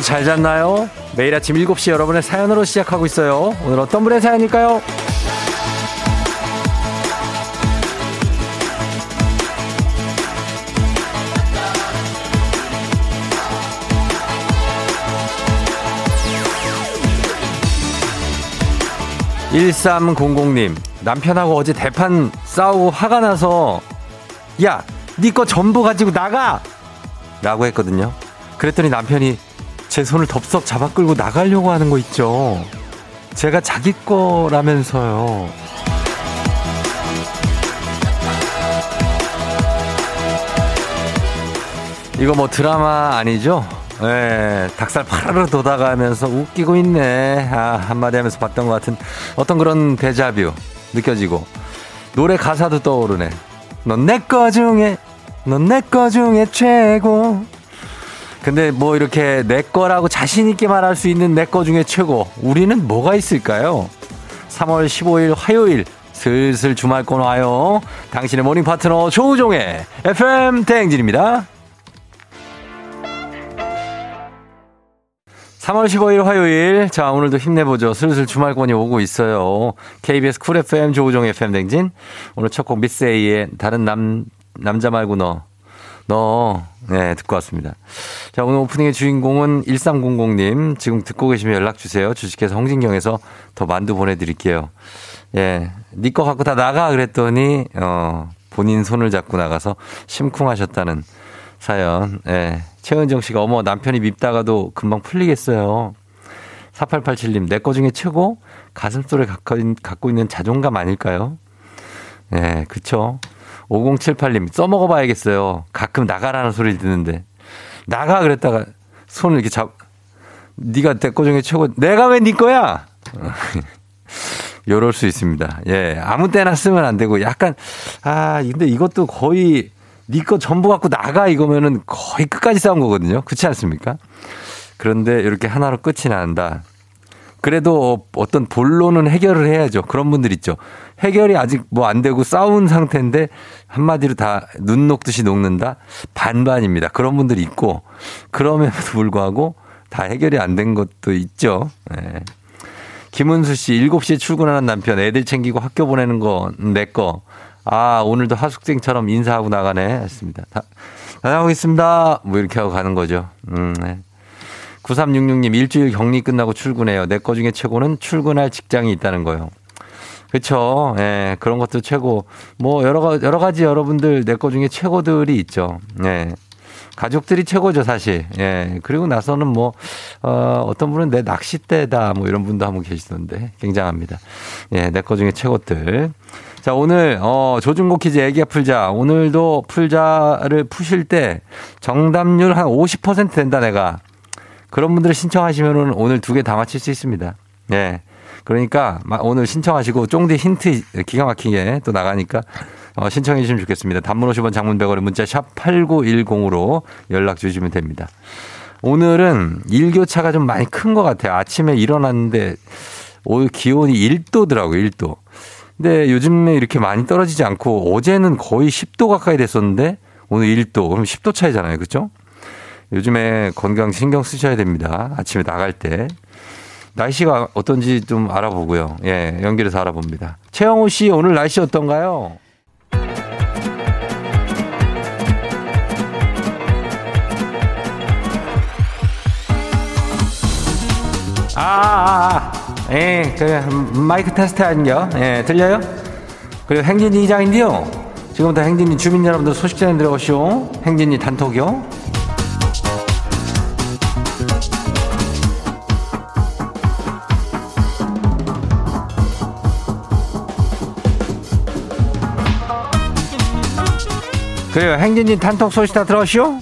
여러분 잘 잤나요? 매일 아침 7시 여러분의 사연으로 시작하고 있어요. 오늘 어떤 분의 사연일까요? 1300님, 남편하고 어제 대판 싸우고 화가 나서, 야, 니거 전부 가지고 나가! 라고 했거든요. 그랬더니 남편이 제 손을 덥석 잡아 끌고 나가려고 하는 거 있죠. 제가 자기 거라면서요. 이거 뭐 드라마 아니죠? 예, 닭살 파르르 돋아가면서 웃기고 있네. 아, 한마디 하면서 봤던 것 같은 어떤 그런 데자뷰 느껴지고. 노래 가사도 떠오르네. 넌 내 거 중에, 넌 내 거 중에 최고. 근데 뭐 이렇게 내 거라고 자신있게 말할 수 있는 내 거 중에 최고. 우리는 뭐가 있을까요? 3월 15일 화요일. 슬슬 주말권 와요. 당신의 모닝 파트너 조우종의 FM 대행진입니다. 3월 15일 화요일. 자, 오늘도 힘내보죠. 슬슬 주말권이 오고 있어요. KBS 쿨 FM 조우종의 FM 대행진. 오늘 첫 곡 미스 A의 다른 남, 남자 말고 너. 너, 네, 듣고 왔습니다. 자, 오늘 오프닝의 주인공은 1300님. 지금 듣고 계시면 연락 주세요. 주식회사 홍진경에서 더 만두 보내드릴게요. 예, 니 거 갖고 다 나가 그랬더니, 어, 본인 손을 잡고 나가서 심쿵하셨다는 사연. 예, 최은정 씨가 어머, 남편이 밉다가도 금방 풀리겠어요. 4887님, 내 거 중에 최고? 가슴속에 갖고 있는 자존감 아닐까요? 예, 그쵸. 5078님, 써먹어봐야겠어요. 가끔 나가라는 소리를 듣는데. 나가! 그랬다가 손을 이렇게 잡, 네가 내 거 중에 최고, 내가 왜 네 거야? 요럴 수 있습니다. 예, 아무 때나 쓰면 안 되고, 약간, 아, 근데 이것도 거의, 네거 전부 갖고 나가 이거면은 거의 끝까지 싸운 거거든요. 그렇지 않습니까? 그런데 이렇게 하나로 끝이 난다. 그래도 어떤 본론은 해결을 해야죠. 그런 분들 있죠. 해결이 아직 뭐 안 되고 싸운 상태인데 한마디로 다 눈 녹듯이 녹는다? 반반입니다. 그런 분들이 있고 그럼에도 불구하고 다 해결이 안 된 것도 있죠. 네. 김은수 씨, 7시에 출근하는 남편, 애들 챙기고 학교 보내는 거, 내 거. 아, 오늘도 하숙생처럼 인사하고 나가네. 했습니다. 다, 다녀오고 있습니다. 뭐 이렇게 하고 가는 거죠. 음, 네. 9366님, 일주일 격리 끝나고 출근해요. 내 거 중에 최고는 출근할 직장이 있다는 거요. 그렇죠. 예, 그런 것도 최고. 뭐 여러 여러 가지 여러분들 내 거 중에 최고들이 있죠. 예. 가족들이 최고죠, 사실. 예. 그리고 나서는 뭐, 어, 어떤 분은 내 낚싯대다, 뭐 이런 분도 한 분 계시던데, 굉장합니다. 예, 내 거 중에 최고들. 자, 오늘, 어, 조준고 퀴즈 애기야 풀자. 오늘도 풀자를 푸실 때 정답률 한 50% 된다, 내가. 그런 분들 신청하시면은 오늘 두 개 다 맞힐 수 있습니다. 예. 그러니까 오늘 신청하시고 쫑디 힌트 기가 막히게 또 나가니까 어, 신청해 주시면 좋겠습니다. 단문 50원 장문 100원의 문자 샵 8910으로 연락 주시면 됩니다. 오늘은 일교차가 좀 많이 큰 것 같아요. 아침에 일어났는데 오늘 기온이 1도더라고요. 1도. 근데 요즘에 이렇게 많이 떨어지지 않고 어제는 거의 10도 가까이 됐었는데 오늘 1도. 그럼 10도 차이잖아요. 그렇죠? 요즘에 건강 신경 쓰셔야 됩니다. 아침에 나갈 때. 날씨가 어떤지 좀 알아보고요. 예, 연결해서 알아봅니다. 최영호 씨, 오늘 날씨 어떤가요? 아, 아, 아. 예, 그, 마이크 테스트 하는겨. 예, 들려요? 그리고 행진이 이장인데요. 지금부터 행진이 주민 여러분들 소식 전해 들어오시오. 행진이 단톡이요. 그래요. 행진이 단톡 소식 다 들었쇼?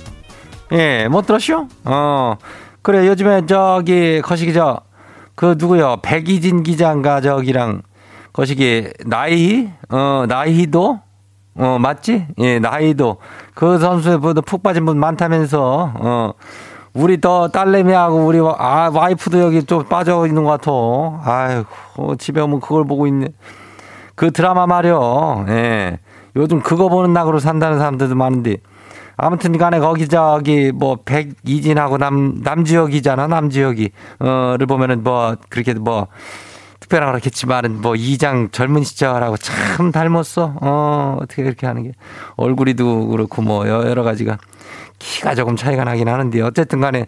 예, 못 들었쇼? 어. 그래, 요즘에 저기, 거시기 저, 그 누구요? 백이진 기자인가 저기랑, 거시기, 나이? 어, 나이도? 어, 맞지? 예, 나이도. 그 선수에 푹 빠진 분 많다면서, 어. 우리 또 딸내미하고 우리 아 와이프도 여기 좀 빠져 있는 것 같아. 아이고 어, 집에 오면 그걸 보고 있네. 그 드라마 말이요. 예. 요즘 그거 보는 낙으로 산다는 사람들도 많은데 아무튼 간에 거기 저기 뭐 백이진하고 남 남주혁이잖아 남주혁이 어를 보면은 뭐 그렇게 뭐 특별한 그렇겠지만은 뭐 이장 젊은 시절하고 참 닮았어. 어 어떻게 그렇게 하는 게 얼굴이도 그렇고 뭐 여러 가지가 키가 조금 차이가 나긴 하는데 어쨌든 간에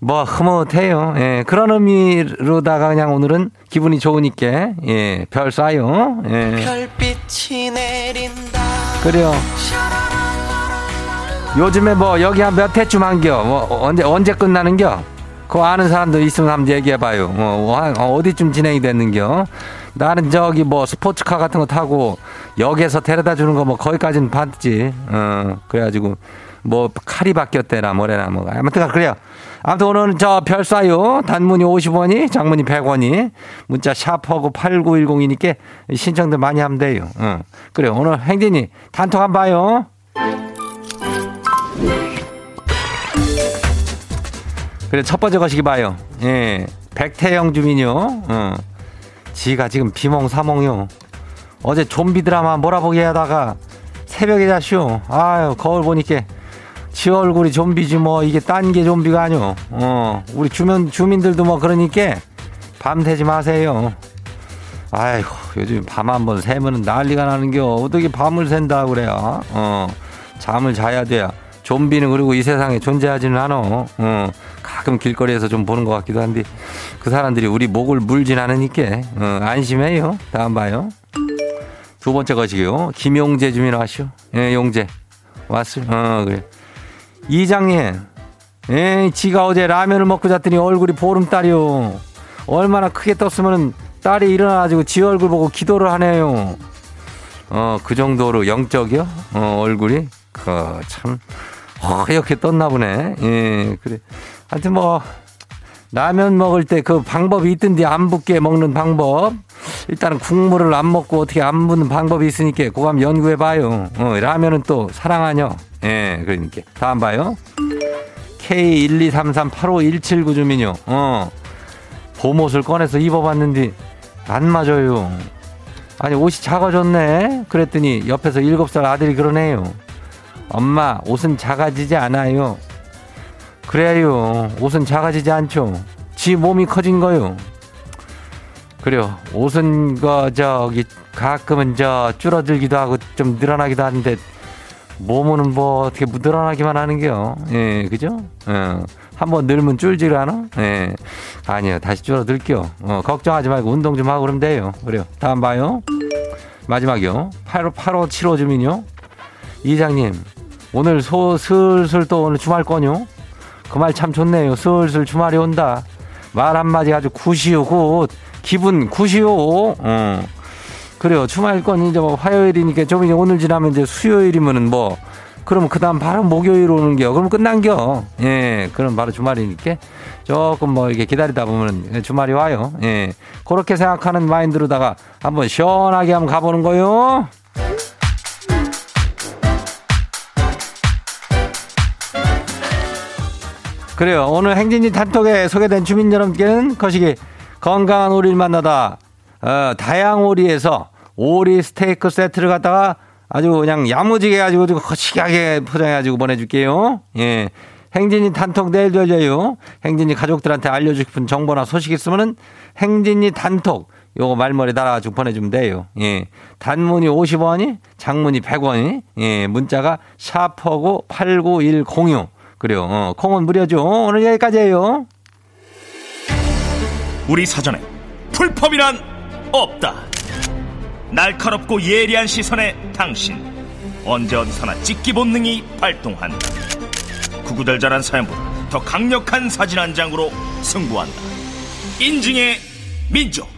뭐 흐뭇해요. 예, 그런 의미로다가 그냥 오늘은 기분이 좋으니까 예, 별 쏴요. 예. 별빛이 내린다. 그래요. 요즘에 뭐 여기 한 몇 회쯤 한겨? 뭐 언제 언제 끝나는겨? 그 아는 사람도 있으면 한번 얘기해봐요. 어, 어디쯤 진행이 됐는겨? 나는 저기 뭐 스포츠카 같은 거 타고 역에서 데려다 주는 거 뭐 거기까지는 봤지. 어, 그래가지고 뭐 칼이 바뀌었대나 뭐래나 뭐 아무튼 그래요. 아무튼 오늘은 저별 쏴요. 단문이 50원이, 장문이 100원이. 문자 샤프하고 8910이니까 신청들 많이 하면 돼요. 어. 그래요. 오늘 행진이 단톡 한번 봐요. 그래, 첫 번째 거시기 봐요. 예. 백태영 주민요. 어. 지가 지금 비몽사몽요. 어제 좀비 드라마 몰아보기 하다가 새벽에 자쇼. 아유, 거울 보니까 지 얼굴이 좀비지 뭐 이게 딴 게 좀비가 아니오. 어, 우리 주민 주민들도 뭐 그러니까 밤 새지 마세요. 아이고 요즘 밤 한번 새면 난리가 나는겨. 어떻게 밤을 샌다 그래요? 어, 잠을 자야 돼요. 좀비는 그리고 이 세상에 존재하지는 않아. 어, 가끔 길거리에서 좀 보는 것 같기도 한데 그 사람들이 우리 목을 물진 않으니까 어, 안심해요. 다음 봐요. 두 번째 것이요. 김용재 주민 와시오. 예, 용재. 왔어요. 어, 그래. 이장님, 에 지가 어제 라면을 먹고 잤더니 얼굴이 보름달이요. 얼마나 크게 떴으면 딸이 일어나가지고 지 얼굴 보고 기도를 하네요. 어, 그 정도로 영적이요? 어, 얼굴이? 그, 참, 허옇게 떴나 보네. 예, 그래. 하여튼 뭐, 라면 먹을 때 그 방법이 있던데 안 붓게 먹는 방법. 일단은 국물을 안 먹고 어떻게 안 붓는 방법이 있으니까 그거 한번 연구해 봐요. 어, 라면은 또 사랑하냐? 예, 그러니까. 다음 봐요. K123385179 주민요. 어. 봄옷을 꺼내서 입어봤는데 안 맞아요. 아니 옷이 작아졌네. 그랬더니 옆에서 7살 아들이 그러네요. 엄마 옷은 작아지지 않아요. 그래요. 옷은 작아지지 않죠. 지 몸이 커진 거요. 그래요. 옷은 그 저기 가끔은 저 줄어들기도 하고 좀 늘어나기도 하는데 몸은 뭐 어떻게 늘어나기만 하는겨. 예, 그죠? 어. 한번 늘면 줄지를 않아? 예. 아니요. 다시 줄어들겨. 어, 걱정하지 말고 운동 좀 하고 그러면 돼요. 그래요. 다음 봐요. 마지막이요. 85, 8575 주민요. 이장님, 오늘 소, 슬슬 또 오늘 주말 거뇨? 그 말 참 좋네요. 슬슬 주말이 온다. 말 한마디 아주 good이요, good. 기분 good이요. 어. 그래요. 주말권 이제 뭐 화요일이니까 좀 이제 오늘 지나면 이제 수요일이면은 뭐 그러면 그 다음 바로 목요일 오는 겨. 그럼 끝난 겨. 예. 그럼 바로 주말이니까 조금 뭐 이렇게 기다리다 보면 주말이 와요. 예. 그렇게 생각하는 mind로다가 한번 시원하게 한번 가보는 거요. 그래요. 오늘 행진이 단톡에 소개된 주민 여러분께는 거시기 건강한 오리를 만나다 어, 다양오리에서 오리 스테이크 세트를 갖다가 아주 그냥 야무지게 가지고 거시기하게 포장해가지고 보내줄게요. 예. 행진이 단톡 내일 열려요. 행진이 가족들한테 알려주고 싶은 정보나 소식 있으면은 행진이 단톡 요거 말머리 달아가지고 보내주면 돼요. 예. 단문이 50원이, 장문이 100원이, 예. 문자가 샤퍼고 89106. 그래요. 어, 콩은 무료죠. 오늘 여기까지예요. 우리 사전에 풀펌이란 없다. 날카롭고 예리한 시선에 당신 언제 어디서나 찍기 본능이 발동한다. 구구절절한 사연보다 더 강력한 사진 한 장으로 승부한다. 인증의 민족.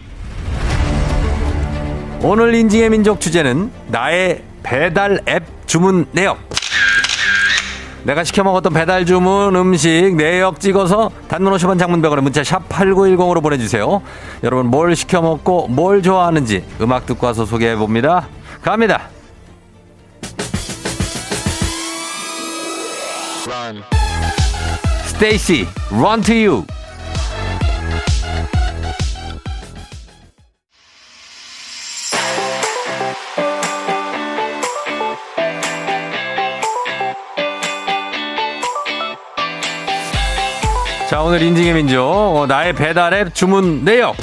오늘 인증의 민족 주제는 나의 배달 앱 주문 내역. 내가 시켜 먹었던 배달 주문 음식 내역 찍어서 단문 50원 장문 100원에 문자 샵 8910으로 보내주세요. 여러분 뭘 시켜 먹고 뭘 좋아하는지 음악 듣고 와서 소개해 봅니다. 갑니다. 스테이시, run to you. 오늘 인증의 민족 어, 나의 배달 앱 주문 내역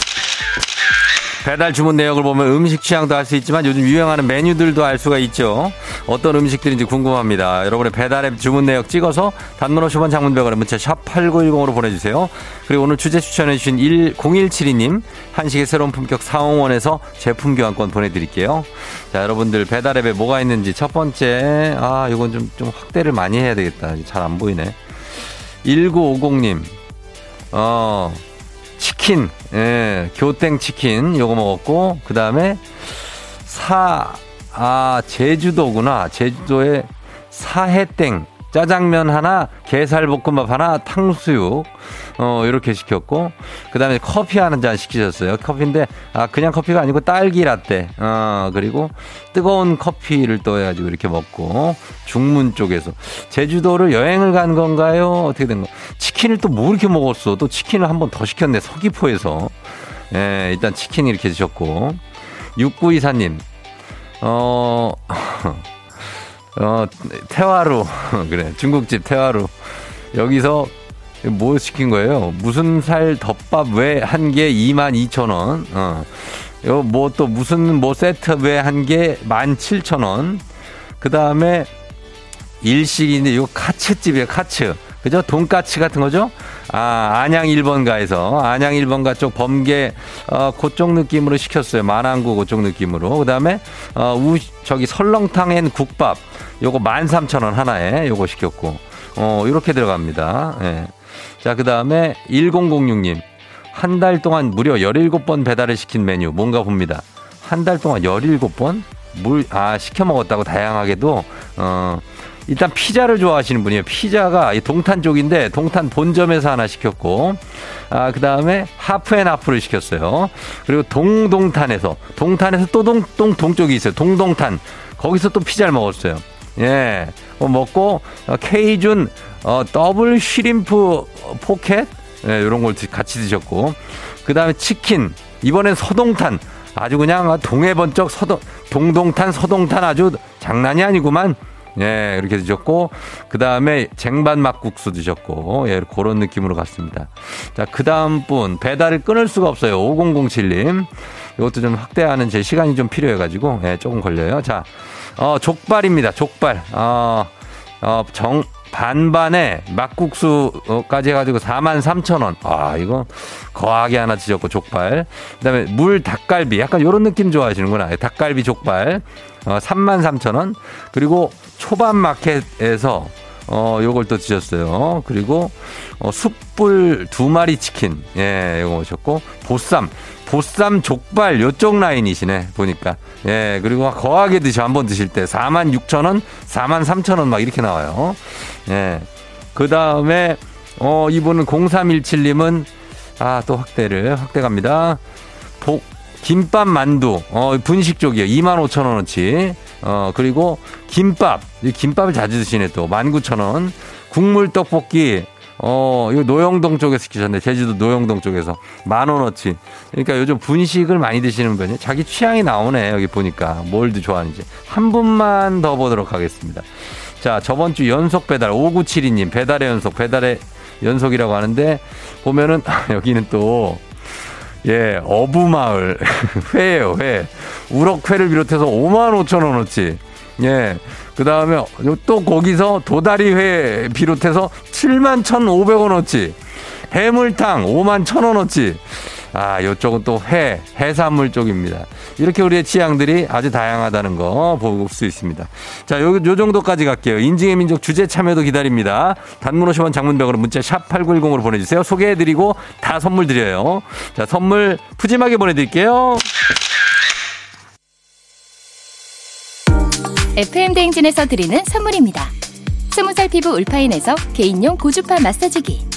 배달 주문 내역을 보면 음식 취향도 알 수 있지만 요즘 유행하는 메뉴들도 알 수가 있죠. 어떤 음식들인지 궁금합니다. 여러분의 배달 앱 주문 내역 찍어서 단문 50원 장문백원에 문자 샵 8910으로 보내주세요. 그리고 오늘 주제 추천해주신 0172님 한식의 새로운 품격 사홍원에서 제품 교환권 보내드릴게요. 자, 여러분들 배달 앱에 뭐가 있는지 첫 번째, 아, 이건 좀, 좀 확대를 많이 해야 되겠다. 잘 안 보이네. 1950님, 어, 치킨, 예, 교땡 치킨 요거 먹었고 그 다음에 사, 아 제주도구나. 제주도에 사해땡 짜장면 하나, 게살볶음밥 하나, 탕수육, 어, 이렇게 시켰고, 그 다음에 커피 한 잔 시키셨어요. 커피인데, 아, 그냥 커피가 아니고 딸기 라떼, 어, 그리고 뜨거운 커피를 또 해가지고 이렇게 먹고, 중문 쪽에서. 제주도를 여행을 간 건가요? 어떻게 된 거? 치킨을 또 뭐 이렇게 먹었어? 또 치킨을 한 번 더 시켰네, 서귀포에서. 예, 일단 치킨 이렇게 드셨고. 6924님, 어, 어, 태화루. 그래. 중국집 태화루. 여기서 뭐 시킨 거예요? 무슨 살 덮밥 왜 한 개 22,000원. 어. 요 뭐 또 무슨 뭐 세트 왜 한 개 17,000원. 그 다음에 일식인데 이거 카츠집이에요. 카츠. 그죠? 돈까츠 같은 거죠? 아, 안양 1번가에서 안양 1번가 쪽 범계 어 그쪽 느낌으로 시켰어요. 만안구 그쪽 느낌으로. 그다음에 어 우 저기 설렁탕 엔 국밥 요거 13,000원 하나에 요거 시켰고. 어 이렇게 들어갑니다. 예. 자, 그다음에 1006 님. 한 달 동안 무려 17번 배달을 시킨 메뉴 뭔가 봅니다. 한 달 동안 17번? 물, 아, 시켜 먹었다고 다양하게도, 어, 일단 피자를 좋아하시는 분이에요. 피자가 동탄 쪽인데 동탄 본점에서 하나 시켰고 아 그 다음에 하프앤 하프를 시켰어요. 그리고 동동탄에서 동탄에서 또 동 동 동쪽이 있어요. 동동탄 거기서 또 피자를 먹었어요. 예. 어, 먹고 어, 케이준 어, double shrimp pocket 예, 이런 걸 같이 드셨고 그 다음에 치킨 이번엔 서동탄 아주 그냥 동해 번쩍 서동 동동탄 서동탄 아주 장난이 아니구만. 예, 이렇게 드셨고, 그 다음에 쟁반 막국수 드셨고, 예, 그런 느낌으로 갔습니다. 자, 그 다음 분, 배달을 끊을 수가 없어요. 5007님. 이것도 좀 확대하는 제 시간이 좀 필요해가지고, 예, 조금 걸려요. 자, 어, 족발입니다. 족발. 어, 어, 정, 반반에 막국수까지 해가지고 4만 3천 원. 아, 이거 거하게 하나 드셨고, 족발. 그 다음에 물 닭갈비. 약간 요런 느낌 좋아하시는구나. 닭갈비 족발. 어, 3만 3천 원. 그리고 초밥 마켓에서 어, 요걸 또 드셨어요. 그리고, 어, 숯불 두 마리 치킨. 예, 이거 오셨고, 보쌈. 보쌈 족발 요쪽 라인이시네, 보니까. 예, 그리고 거하게 드셔, 한번 드실 때. 4만 6천 원, 4만 3천 원막 이렇게 나와요. 예. 그 다음에, 어, 이분은 0317님은, 아, 또 확대를, 확대 갑니다. 복, 김밥 만두, 어, 분식 쪽이요. 2만 5천 원어치. 어, 그리고 김밥. 김밥을 자주 드시네 또. 19,000원. 국물 떡볶이. 어, 이거 노영동 쪽에서 시키셨네. 제주도 노영동 쪽에서. 만 원어치. 그러니까 요즘 분식을 많이 드시는 분이 자기 취향이 나오네. 여기 보니까. 뭘더 좋아하는지. 한 분만 더 보도록 하겠습니다. 자, 저번 주 연속 배달. 5972님. 배달의 연속. 배달의 연속이라고 하는데, 보면은, 여기는 또, 예, 어부마을. 회예요, 회. 우럭회를 비롯해서 5만 5천 원어치. 예. 그 다음에 또 거기서 도다리회 비롯해서 7만 1,500원어치. 해물탕 5만 1,000원어치. 아, 요쪽은 또 회, 해산물 쪽입니다. 이렇게 우리의 취향들이 아주 다양하다는 거볼수 있습니다. 자, 요, 요 정도까지 갈게요. 인증의 민족 주제 참여도 기다립니다. 단문 50원 장문벽으로 문자 샵 8910으로 보내주세요. 소개해드리고 다 선물 드려요. 자, 선물 푸짐하게 보내드릴게요. FM 대행진에서 드리는 선물입니다. 스무살 피부 울파인에서 개인용 고주파 마사지기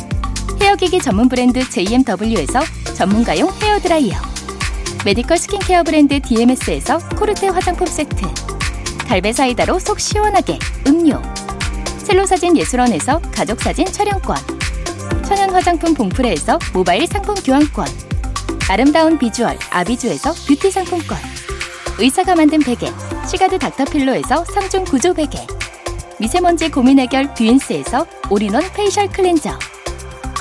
헤어기기 전문 브랜드 JMW에서 전문가용 헤어드라이어. medical skincare 브랜드 DMS에서 코르테 화장품 세트. 갈배 사이다로 속 시원하게 음료. 첼로 사진 예술원에서 가족 사진 촬영권. 천연 화장품 봉프레에서 모바일 상품 교환권. 아름다운 비주얼 아비주에서 뷰티 상품권. 의사가 만든 베개 시가드 닥터필로에서 3중 구조 베개. 미세먼지 고민 해결 뷰인스에서 all-in-one facial cleanser.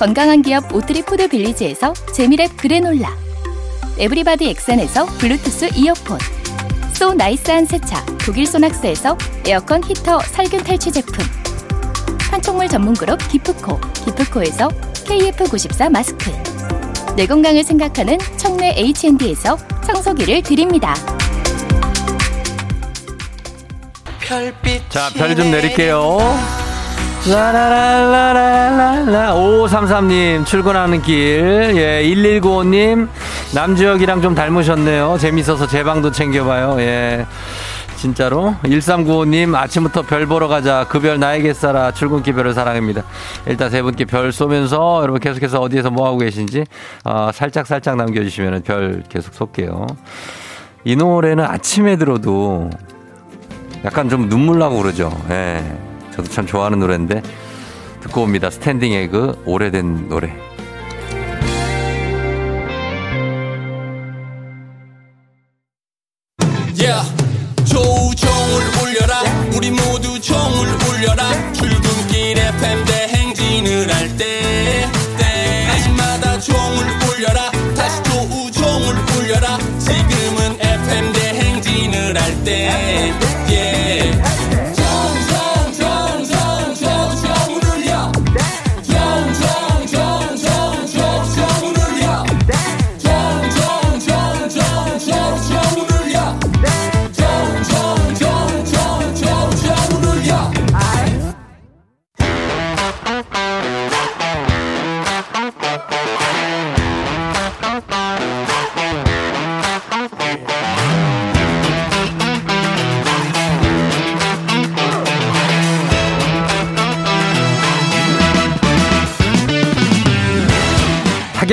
건강한 기업 오트리 푸드 빌리지에서 재미랩 granola. everybody 엑센에서 블루투스 이어폰. so nice한 세차 독일 소낙스에서 에어컨 히터 살균 탈취 제품. 판촉물 전문 그룹 기프코 기프코에서 KF94 마스크. 내 건강을 생각하는 청내 H&D에서 청소기를 드립니다. 자, 별 좀 내릴게요. 라라라라라라. 5533님 출근하는 길. 예, 1195님 남주혁이랑 좀 닮으셨네요. 재밌어서 제 방도 챙겨봐요. 예. 진짜로. 1395님 아침부터 별 보러 가자. 그 별 나에게 쏴라. 출근길 별을 사랑합니다. 일단 세 분께 별 쏘면서 여러분 계속해서 어디에서 뭐 하고 계신지 어, 살짝 살짝 남겨주시면 별 계속 쏠게요. 이 노래는 아침에 들어도 약간 좀 눈물 나고 그러죠. 예. 저도 참 좋아하는 노래인데 듣고 옵니다. 스탠딩 에그 오래된 노래.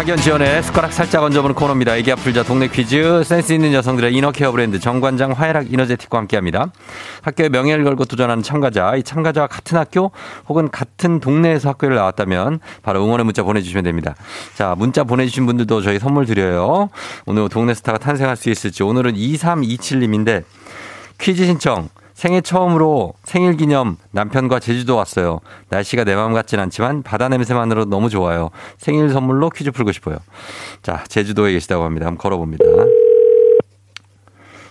학연 지원의 숟가락 살짝 얹어보는 코너입니다. 애기 아플자 동네 퀴즈 센스 있는 여성들의 이너케어 브랜드 정관장 화해락 이너제틱과 함께합니다. 학교의 명예를 걸고 도전하는 참가자, 이 참가자와 같은 학교 혹은 같은 동네에서 학교를 나왔다면 바로 응원의 문자 보내주시면 됩니다. 자, 문자 보내주신 분들도 저희 선물 드려요. 오늘 동네 스타가 탄생할 수 있을지 오늘은 2327님인데 퀴즈 신청 생애 처음으로 생일 기념 남편과 제주도 왔어요. 날씨가 내 마음 같진 않지만 바다 냄새만으로 너무 좋아요. 생일 선물로 퀴즈 풀고 싶어요. 자, 제주도에 계시다고 합니다. 한번 걸어봅니다.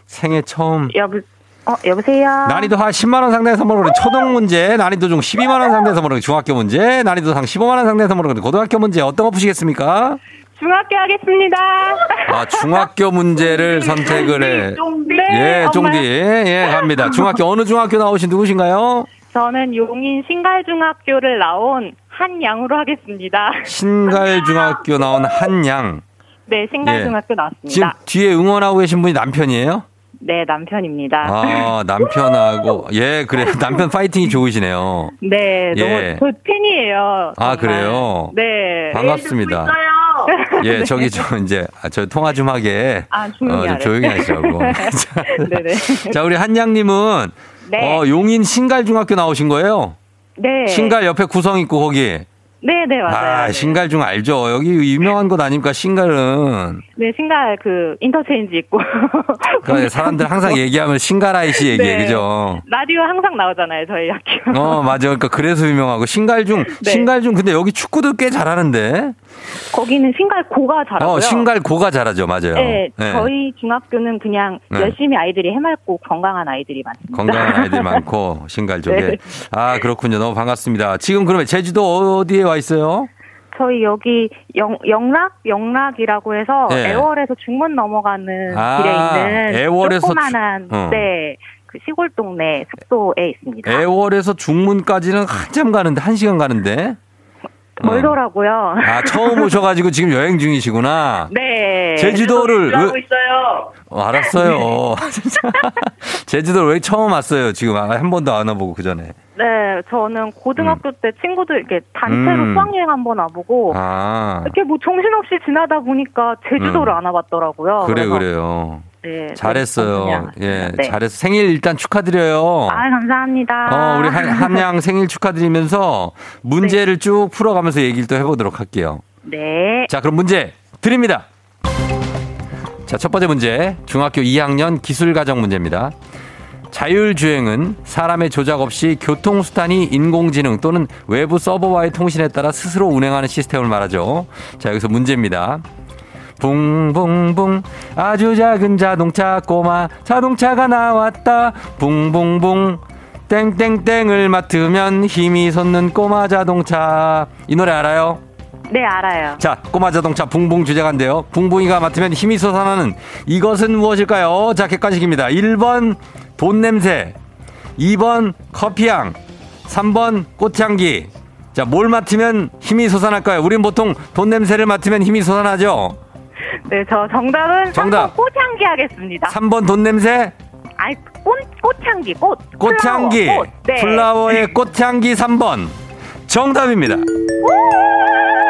생애 처음 여보, 어, 여보세요? 난이도 한 10만 원 상당의 선물을 초등 문제, 난이도 중 12만 원 상당의 선물을 중학교 문제, 난이도 상 15만 원 상당의 선물을 고등학교 문제 어떤 거 푸시겠습니까? 중학교 하겠습니다. 아, 중학교 문제를 선택을 해. 네, 예, 쫑디. 예, 갑니다. 중학교 어느 중학교 나오신 누구신가요? 저는 용인 신갈중학교를 나온 한양으로 하겠습니다. 신갈중학교 나온 한양. 네, 신갈중학교 지금 나왔습니다. 뒤에 응원하고 계신 분이 남편이에요? 네, 남편입니다. 아, 남편하고. 예, 그래. 남편 파이팅이 좋으시네요. 네, 예. 너무 저 팬이에요. 아, 정말. 그래요? 네. 반갑습니다. 예, 저기 저 이제 아, 저 통화 좀 하게 아, 조용히 어, 좀 하래. 조용히 하시라고. 자, 네네. 자, 우리 한양님은 네. 어, 용인 신갈중학교 나오신 거예요? 네. 신갈 옆에 구성 있고 거기. 네, 네, 맞아요. 아, 네. 신갈중 알죠? 여기 유명한 곳 아닙니까? 신갈은. 네, 신갈 그 인터체인지 있고. 그러니까 사람들 항상 얘기하면 신가라이시 얘기해, 네. 그죠? 라디오 항상 나오잖아요, 저희 학교. 어, 맞아. 그러니까 그래서 유명하고 신갈중, 네. 신갈중 근데 여기 축구도 꽤 잘하는데. 거기는 신갈 고가 잘하고요. 어, 신갈고가 잘하죠, 맞아요. 네, 네. 저희 중학교는 그냥 네. 열심히 아이들이 해맑고 건강한 아이들이 많습니다. 건강한 아이들 많고 신갈 쪽에. 네. 아 그렇군요. 너무 반갑습니다. 지금 그러면 제주도 어디에 와 있어요? 저희 여기 영, 영락? 영락이라고 해서 네. 애월에서 중문 넘어가는 아, 길에 있는 애월에서 조그만한 주- 어. 네, 그 시골 동네 숙소에 있습니다. 애월에서 중문까지는 한참 가는데 한 시간 가는데. 어. 멀더라고요. 아 처음 오셔가지고 지금 여행 중이시구나. 네. 제주도를 하고 왜- 있어요. 어, 알았어요. 진짜. 제주도를 왜 처음 왔어요? 지금 아, 한 번도 안 와보고 그 전에. 네, 저는 고등학교 때 친구들 이렇게 단체로 음. 수학여행 한 번 와보고 아 이렇게 뭐 정신없이 지나다 보니까 제주도를 음. 안 와봤더라고요. 그래 그래서 그래요. 네, 잘했어요. 그냥 예, 네. 잘해서 생일 일단 축하드려요. 아, 감사합니다. 어, 우리 한, 한양 생일 축하드리면서 문제를 네. 쭉 풀어가면서 얘기를 또 해보도록 할게요. 네. 자, 그럼 문제 드립니다. 자, 첫 번째 문제. 중학교 2학년 기술가정 문제입니다. 자율주행은 사람의 조작 없이 교통수단이 인공지능 또는 외부 서버와의 통신에 따라 스스로 운행하는 시스템을 말하죠. 자, 여기서 문제입니다. 붕붕붕 아주 작은 자동차 꼬마 자동차가 나왔다 붕붕붕 땡땡땡을 맡으면 힘이 솟는 꼬마 자동차 이 노래 알아요? 네, 알아요. 자 꼬마 자동차 붕붕 주제가인데요 붕붕이가 맡으면 힘이 솟아나는 이것은 무엇일까요? 자 객관식입니다 1번 돈 냄새 2번 커피향 3번 꽃향기 자 뭘 맡으면 힘이 솟아날까요? 우린 보통 돈 냄새를 맡으면 힘이 솟아나죠 네, 저 정답은 정답. 3번 꽃향기 하겠습니다. 3번 돈 냄새 아니, 꽃, 꽃향기, 꽃. 꽃향기 플라워, 꽃. 네. 플라워의 꽃향기 3번 정답입니다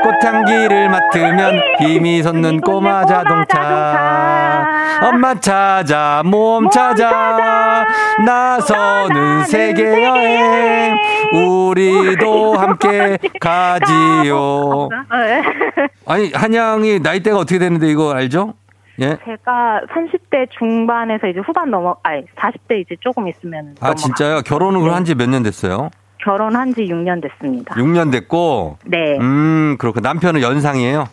꽃향기를 맡으면 힘이 솟는 꼬마 자동차 엄마 찾아 몸 찾아 나서는 세계 여행 우리도 함께 가지요 네. 아니 한양이 나이대가 어떻게 되는데 이거 알죠? 예? 제가 30대 중반에서 이제 후반 넘어, 아니, 40대 이제 조금 있으면. 아 진짜요? 결혼을 네. 한지 몇 년 됐어요? 결혼한 지 6년 됐습니다. 6년 됐고 네. 음 그렇고 남편은 연상이에요?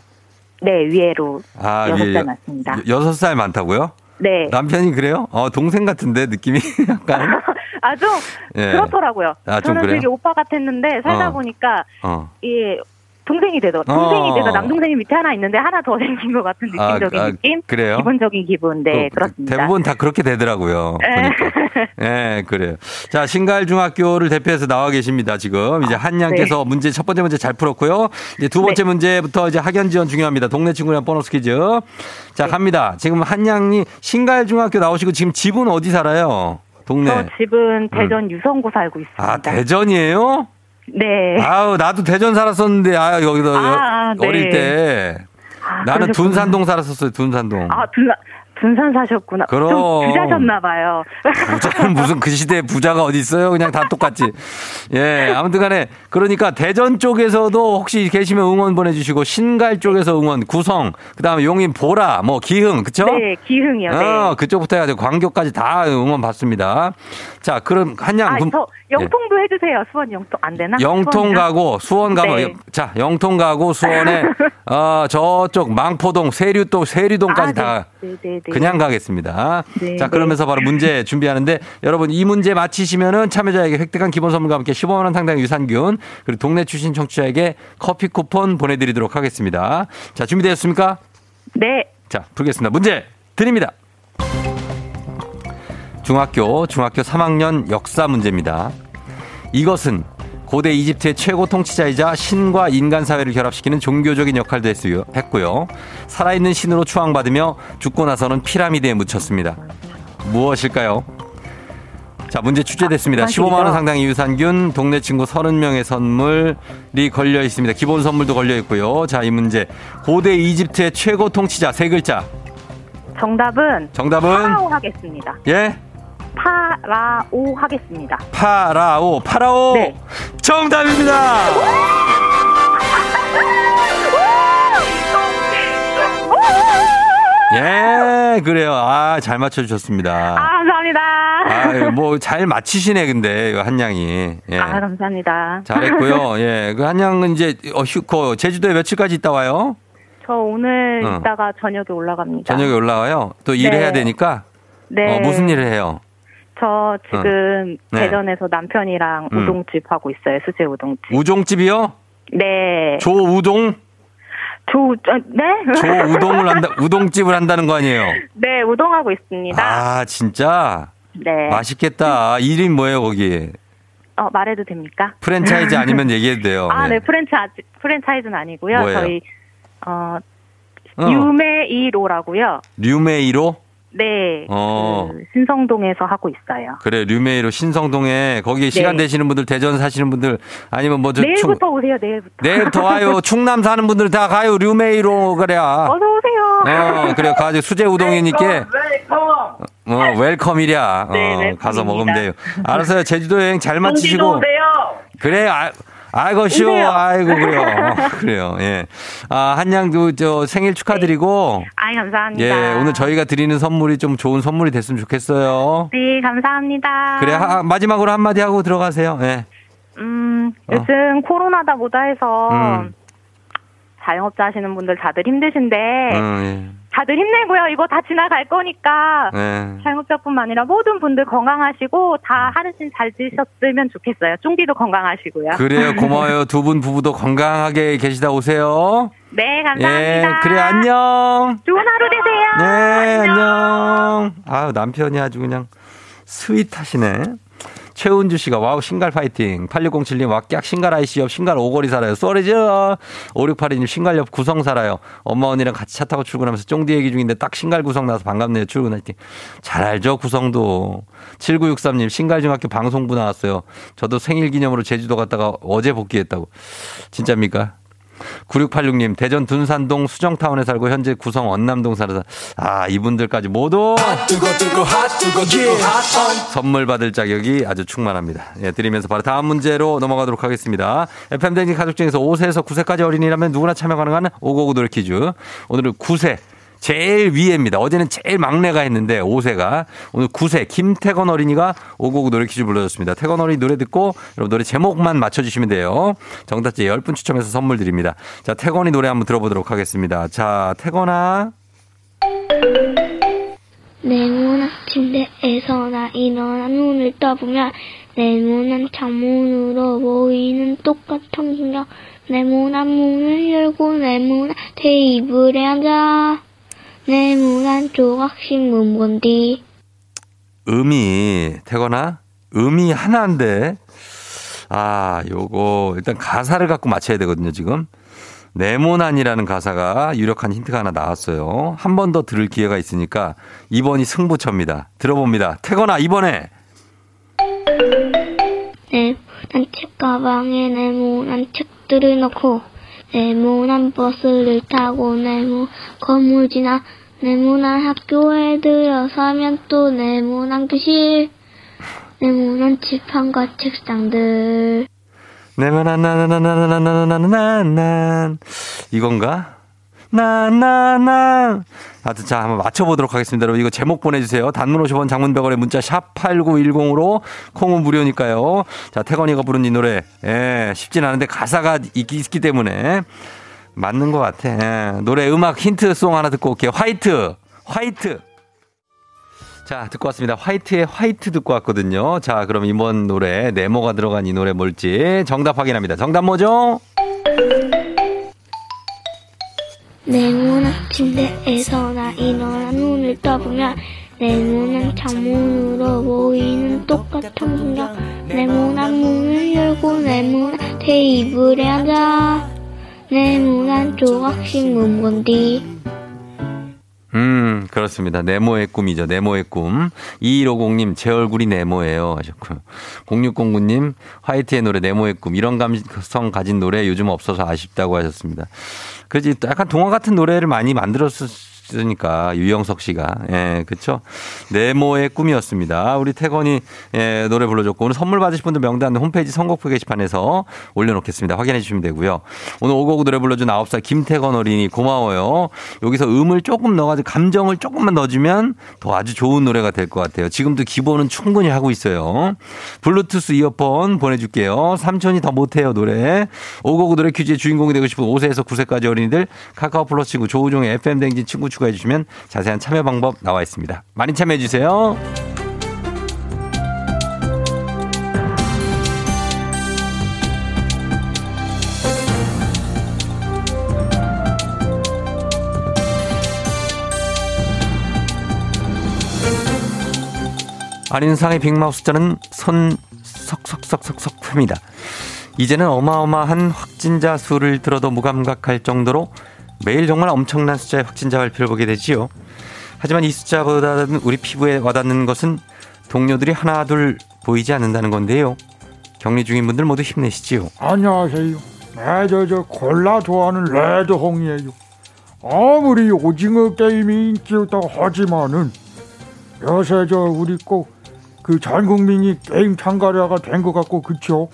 네, 위에로. 아, 여섯 예, 살 많습니다. 여- 여섯 살 많다고요? 네. 남편이 그래요? 어, 동생 같은데 느낌이 약간. 아, 좀, 예. 그렇더라고요. 아, 좀 저는 그래요? 되게 오빠 같았는데, 살다 어. 보니까, 어. 이 동생이 되더라고요. 동생이 어. 돼서 남동생이 밑에 하나 있는데, 하나 더 생긴 것 같은 아, 느낌적인 아, 느낌? 그래요? 기본적인 기분. 네, 그- 그렇습니다. 대부분 다 그렇게 되더라고요. 네. 예, 그래요. 자, 신갈중학교를 대표해서 나와 계십니다, 지금. 이제 한양께서 문제, 첫 번째 문제 잘 풀었고요. 이제 두 번째 네. 문제부터 이제 학연 지원 중요합니다. 동네 친구랑 보너스 퀴즈. 자, 네. 갑니다. 지금 한양이 신갈중학교 나오시고 지금 집은 어디 살아요? 동네. 저 집은 대전 유성구 살고 있습니다. 음. 아, 대전이에요? 네. 아우 나도 대전 살았었는데 아 여기도 여- 아, 네. 어릴 때 아, 나는 그러셨구나. 둔산동 살았었어요 둔산동 아, 둔산, 둔산 사셨구나. 그럼. 좀 부자셨나봐요. 부자는 무슨 그 시대에 부자가 어디 있어요 그냥 다 똑같지 예 아무튼 간에 그러니까 대전 쪽에서도 혹시 계시면 응원 보내주시고 신갈 쪽에서 응원 구성 그 다음에 용인 보라 뭐 기흥 그쵸 네, 기흥이요. 네. 어 그쪽부터 해가지고 광교까지 다 응원 받습니다 자 그럼 한양 아, 군- 저 영통도 해주세요. 수원 영통 안 되나? 영통? 가고 수원 가면 네. 자 영통 가고 수원에 어 저쪽 망포동 세류동 세류동까지 아, 다 네, 네, 네, 네. 그냥 가겠습니다. 네, 자 그러면서 바로 문제 준비하는데 여러분 이 문제 맞히시면은 참여자에게 획득한 기본 선물과 함께 15만 원 상당의 유산균 그리고 동네 출신 청취자에게 커피 쿠폰 보내드리도록 하겠습니다. 자 준비되셨습니까? 네. 자 풀겠습니다. 문제 드립니다. 중학교 중학교 3학년 역사 문제입니다. 이것은 고대 이집트의 최고 통치자이자 신과 인간 사회를 결합시키는 종교적인 역할도 했고요. 살아있는 신으로 추앙받으며 죽고 나서는 피라미드에 묻혔습니다. 무엇일까요? 자, 문제 추제됐습니다. 아, 15만 원 그만이죠. 상당의 유산균, 동네 친구 30명의 선물이 걸려 있습니다. 기본 선물도 걸려 있고요. 자, 이 문제. 고대 이집트의 최고 통치자 세 글자. 정답은 정답은 파라오 하겠습니다. 예? 파라오 하겠습니다. 파라오. 파라오. 네. 정답입니다. 예, 그래요. 아, 잘 맞춰주셨습니다. 아, 감사합니다. 아, 뭐, 잘 맞히시네, 근데, 한양이. 예. 아, 감사합니다. 잘했고요. 예. 그 한양은 이제, 어, 휴, 그 제주도에 며칠까지 있다 와요? 저 오늘 어. 이따가 저녁에 올라갑니다. 저녁에 올라와요? 또 일을 네. 해야 되니까? 네. 어, 무슨 일을 해요? 저 지금 네. 대전에서 남편이랑 음. 우동집 하고 있어요. 수제 우동집. 우종집이요? 네. 조우동? 조, 어, 네? 조우동을 한다, 우동집을 한다는 거 아니에요? 네, 우동하고 있습니다. 아, 진짜? 네. 맛있겠다. 이름 뭐예요, 거기? 어, 말해도 됩니까? 프랜차이즈 아니면 얘기해도 돼요. 아, 예. 네, 프랜차이즈, 프랜차이즈는 아니고요. 뭐예요? 저희, 어, 어. 유메이로라고요. 류메이로? 네. 어. 그 신성동에서 하고 있어요. 그래, 류메이로 신성동에 거기 시간 네. 되시는 분들, 대전 사시는 분들, 아니면 뭐 저, 내일부터 오세요, 내일부터. 내일부터 와요. 충남 사는 분들 다 가요. 류메이로, 그래야. 어서 오세요. 어, 그래, 가지고 수제 우동이니까. 어, 웰컴이랴. 어, 네. 가서 먹으면 돼요. 알았어요. 제주도 여행 잘 마치시고. 그래, 아, 아이고, 쉬워. 아이고, 그래요. 어, 그래요. 예. 아, 한양도 저 생일 축하드리고. 아이, 감사합니다. 예, 오늘 저희가 드리는 선물이 좀 좋은 선물이 됐으면 좋겠어요. 네, 감사합니다. 그래, 하, 마지막으로 한 마디 하고 들어가세요. 예. 음, 어. 요즘 코로나다 보다 해서 음. 자영업자 하시는 분들 다들 힘드신데 음, 다들 힘내고요. 이거 다 지나갈 거니까 예. 예. 자영업자뿐만 아니라 모든 분들 건강하시고 다 하루씩 잘 드셨으면 좋겠어요. 쫑디도 건강하시고요. 그래요. 고마워요. 두 분 부부도 건강하게 계시다 오세요. 네, 예, 감사합니다. 그래, 안녕. 좋은 하루 되세요. 네, 안녕. 아유, 남편이 아주 그냥 sweet하시네. 최은주 씨가 wow 신갈 파이팅. 8607님 왁약 신갈 아이씨 옆 신갈 오거리 살아요. sorry죠. 5682님 신갈 옆 구성 살아요. 엄마 언니랑 같이 차 타고 출근하면서 쫑디 얘기 중인데 딱 신갈 구성 나서 반갑네요. 출근 화이팅. 잘 알죠 구성도. 7963님 신갈 중학교 방송부 나왔어요. 저도 생일 기념으로 제주도 갔다가 어제 복귀했다고. 진짜입니까? 9686님, 대전 둔산동 수정타운에 살고 현재 구성 언남동 살아서, 아, 이분들까지 모두 선물 받을 자격이 아주 충만합니다. 예, 드리면서 바로 다음 문제로 넘어가도록 하겠습니다. FM댕진 가족 중에서 5세에서 9세까지 어린이라면 누구나 참여 가능한 559 노래 퀴즈. 오늘은 9세. 제일 위에입니다. 어제는 제일 막내가 했는데 5세가 오늘 9세 김태건 어린이가 559 노래 퀴즈 불러줬습니다. 태건 어린이 노래 듣고 여러분 노래 제목만 맞춰주시면 돼요. 정답자 10분 추첨해서 선물 드립니다. 자 태건이 노래 한번 들어보도록 하겠습니다. 자 태건아 네모난 침대에서 나 일어나 눈을 떠보면 네모난 창문으로 보이는 똑같은 풍경 네모난 문을 열고 네모난 테이블에 앉아 네모난 조각신문 본디 음이 태건아? 음이 하나인데 아 요거 일단 가사를 갖고 맞춰야 되거든요 지금. 네모난이라는 가사가 유력한 힌트가 하나 나왔어요. 한 번 더 들을 기회가 있으니까 이번이 승부처입니다. 들어봅니다. 태건아 이번에. 네모난 책가방에 네모난 책들을 넣고 네모난 버스를 타고 네모 건물 지나 네모난 학교에 들어서면 또 네모난 교실 네모난 칠판과 책상들 네모난 나나나나나나나나나난 이건가? 나나나 하여튼 자 한번 맞춰보도록 하겠습니다 여러분 이거 제목 보내주세요 단문 50원 장문 100원에 문자 샵 8910으로 콩은 무료니까요 자 태건이가 부른 이 노래 예, 쉽진 않은데 가사가 있기, 있기 때문에 맞는 것 같아 예, 노래 음악 힌트송 하나 듣고 올게요 화이트 화이트 자, 듣고 왔습니다. 화이트의 화이트 듣고 왔거든요. 자, 그럼 이번 노래, 네모가 들어간 이 노래 뭘지 정답 확인합니다. 정답 뭐죠? 네모난 침대에서 나 일어나 눈을 떠보면 네모난 창문으로 보이는 똑같은 풍경 네모난 문을 열고 네모난 테이블에 앉아 네모난 조각신문 본디 음, 그렇습니다. 네모의 꿈이죠. 네모의 꿈. 2150님, 제 얼굴이 네모예요. 하셨고요. 0609님, 화이트의 노래 네모의 꿈. 이런 감성 가진 노래 요즘 없어서 아쉽다고 하셨습니다. 그지 약간 동화 같은 노래를 많이 만들었을 하셨으니까 유영석 씨가 예 그렇죠 네모의 꿈이었습니다. 우리 태건이 예, 노래 불러줬고 오늘 선물 받으실 분들 명단 홈페이지 선곡표 게시판에서 올려놓겠습니다. 확인해 주시면 되고요. 오늘 오곡 노래 불러준 9살 김태건 어린이 고마워요. 여기서 음을 조금 넣어가지고 감정을 조금만 넣어주면 더 아주 좋은 노래가 될 것 같아요. 지금도 기본은 충분히 하고 있어요. 블루투스 이어폰 보내줄게요. 삼촌이 더 못해요 노래. 오곡 노래 퀴즈의 주인공이 되고 싶은 5세에서 9세까지 어린이들 카카오 플러스 친구 조우종의 FM 댕진 친구 추가해 주시면 자세한 참여 방법 나와 있습니다. 많이 참여해 주세요. 안인상의 빅마우스 자는 손 석석석석석 햅니다. 이제는 어마어마한 확진자 수를 들어도 무감각할 정도로 매일 정말 엄청난 숫자의 확진자 발표를 보게 되지요. 하지만 이 숫자보다는 우리 피부에 와닿는 것은 동료들이 하나 둘 보이지 않는다는 건데요. 격리 중인 분들 모두 힘내시지요. 안녕하세요. 네, 저, 저, 콜라 좋아하는 레드홍이에요. 아무리 오징어 게임이 인기였다고 하지만은 요새 저 우리 꼭 그 전 국민이 게임 참가자가 된 것 같고 그쵸?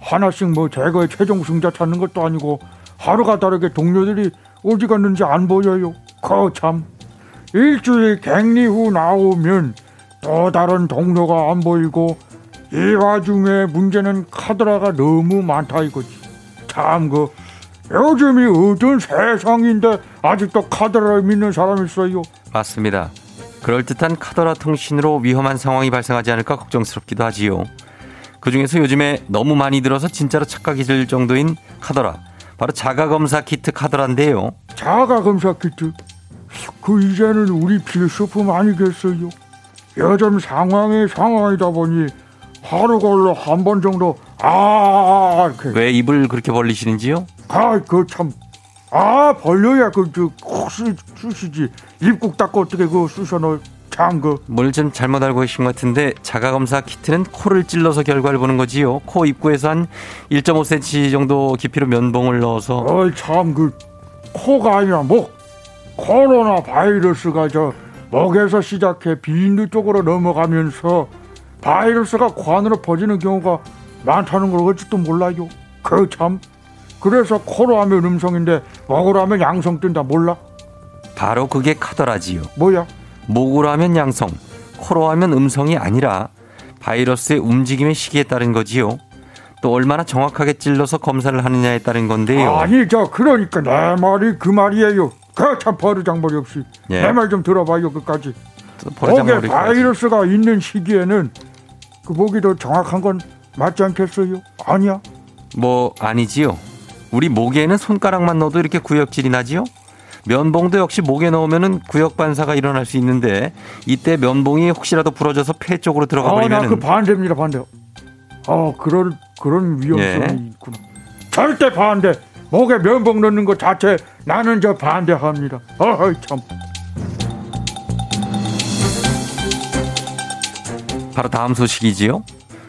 하나씩 뭐 대거의 최종 승자 찾는 것도 아니고 하루가 다르게 동료들이 어디 갔는지 안 보여요. 거참 일주일 격리 후 나오면 또 다른 동료가 안 보이고 이 와중에 문제는 카드라가 너무 많다 이거지. 참 그 요즘이 어떤 세상인데 아직도 카드라를 믿는 사람이 있어요. 맞습니다. 그럴듯한 카더라 통신으로 위험한 상황이 발생하지 않을까 걱정스럽기도 하지요. 그중에서 요즘에 너무 많이 들어서 진짜로 착각이 들 정도인 카더라. 바로 자가검사 키트 카더라인데요. 자가 검사 키트. 그 이제는 우리 필수품 아니겠어요? 요즘 상황이 상황이다 보니 하루 걸러 한 번 정도 아 이렇게 왜 입을 그렇게 벌리시는지요? 아그참아 벌려야 그저꼭 쓰시지 입국 닦고 어떻게 그거 쑤셔 넣을 참그 뭘 좀 잘못 알고 계신 것 같은데 자가검사 키트는 코를 찔러서 결과를 보는 거지요. 코 입구에서 한 1.5cm 정도 깊이로 면봉을 넣어서 어이 참그 코가 아니라 목 코로나 바이러스가 저 목에서 시작해 비인두 쪽으로 넘어가면서 바이러스가 코 안으로 퍼지는 경우가 많다는 걸 어찌도 몰라요. 그 참 그래서 코로 하면 음성인데 목으로 하면 양성 뜬다 몰라? 바로 그게 카더라지요. 뭐야? 목으로 하면 양성, 코로 하면 음성이 아니라 바이러스의 움직임의 시기에 따른 거지요. 또 얼마나 정확하게 찔러서 검사를 하느냐에 따른 건데요. 아니 저 그러니까 내 말이 그 말이에요. 그참 버르장머리 없이 예. 내말 좀 들어봐요 끝까지. 또 목에. 바이러스가 있는 시기에는 그 목이 더 정확한 건 맞지 않겠어요? 아니야. 뭐 아니지요. 우리 목에는 손가락만 넣어도 이렇게 구역질이 나지요. 면봉도 역시 목에 넣으면은 구역 반사가 일어날 수 있는데 이때 면봉이 혹시라도 부러져서 폐 쪽으로 들어가 아, 나그 반대입니다, 반대. 어, 그런 그런 위험성이 예. 있구나. 절대 반대. 목에 면봉 넣는 것 자체 나는 저 반대합니다. 어이 참. 바로 다음 소식이지요.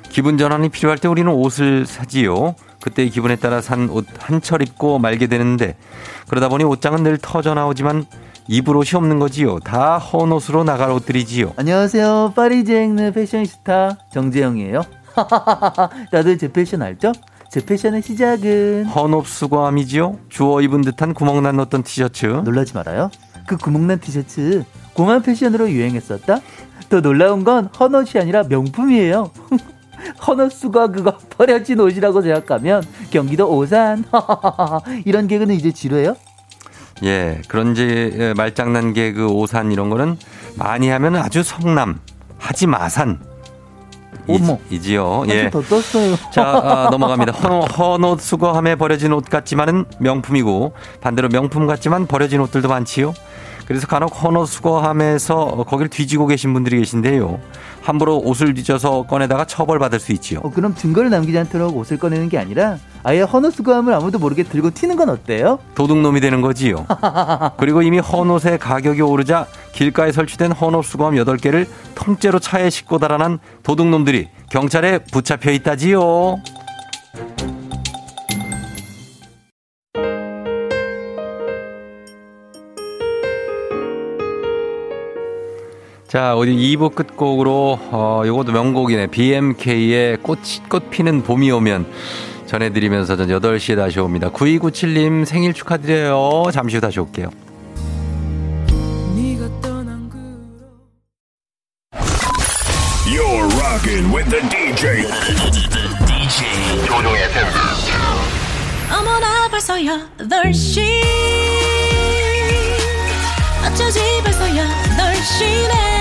기분 전환이 필요할 때 우리는 옷을 사지요. 그때의 기분에 따라 산 옷 한 철 입고 말게 되는데 그러다 보니 옷장은 늘 터져 나오지만 입을 옷이 없는 거지요. 다 헌 옷으로 나갈 옷들이지요. 안녕하세요. 파리쟁느 패션스타 정재영이에요. 다들 제 패션 알죠? 제 패션의 시작은 헌옷 수거함이지요. 주워 입은 듯한 구멍난 어떤 티셔츠. 놀라지 말아요. 그 구멍난 티셔츠 공항 패션으로 유행했었다. 더 놀라운 건 헌옷이 아니라 명품이에요. 헌옷 수거 그거 버려진 옷이라고 생각하면 경기도 오산 이런 개그는 이제 지루해요? 예, 그런지 예, 말장난 개그 오산 이런 거는 많이 하면 아주 성남 하지 마산. 어머. 이, 지요 한숨 예. 더 떴어요. 자, 아, 넘어갑니다. 헌, 헌옷 수거함에 버려진 옷 같지만은 명품이고 반대로 명품 같지만 버려진 옷들도 많지요. 그래서 간혹 헌옷 수거함에서 거기를 뒤지고 계신 분들이 계신데요. 함부로 옷을 뒤져서 꺼내다가 처벌받을 수 있지요. 어, 그럼 증거를 남기지 않도록 옷을 꺼내는 게 아니라 아예 헌옷 수거함을 아무도 모르게 들고 튀는 건 어때요? 도둑놈이 되는 거지요. 그리고 이미 헌옷의 가격이 오르자 길가에 설치된 헌옷 수거함 8개를 통째로 차에 싣고 달아난 도둑놈들이 경찰에 붙잡혀 있다지요. 자, 어디 2부 끝곡으로, 어, 요것도 명곡이네. BMK의 꽃, 꽃 피는 봄이 오면 전해드리면서 전 8시에 다시 옵니다. 9297님 생일 축하드려요. 잠시 후 다시 올게요. You're rocking with the DJ. DJ 조종의 FM. 어머나 벌써 8시 어쩌지 벌써 8시네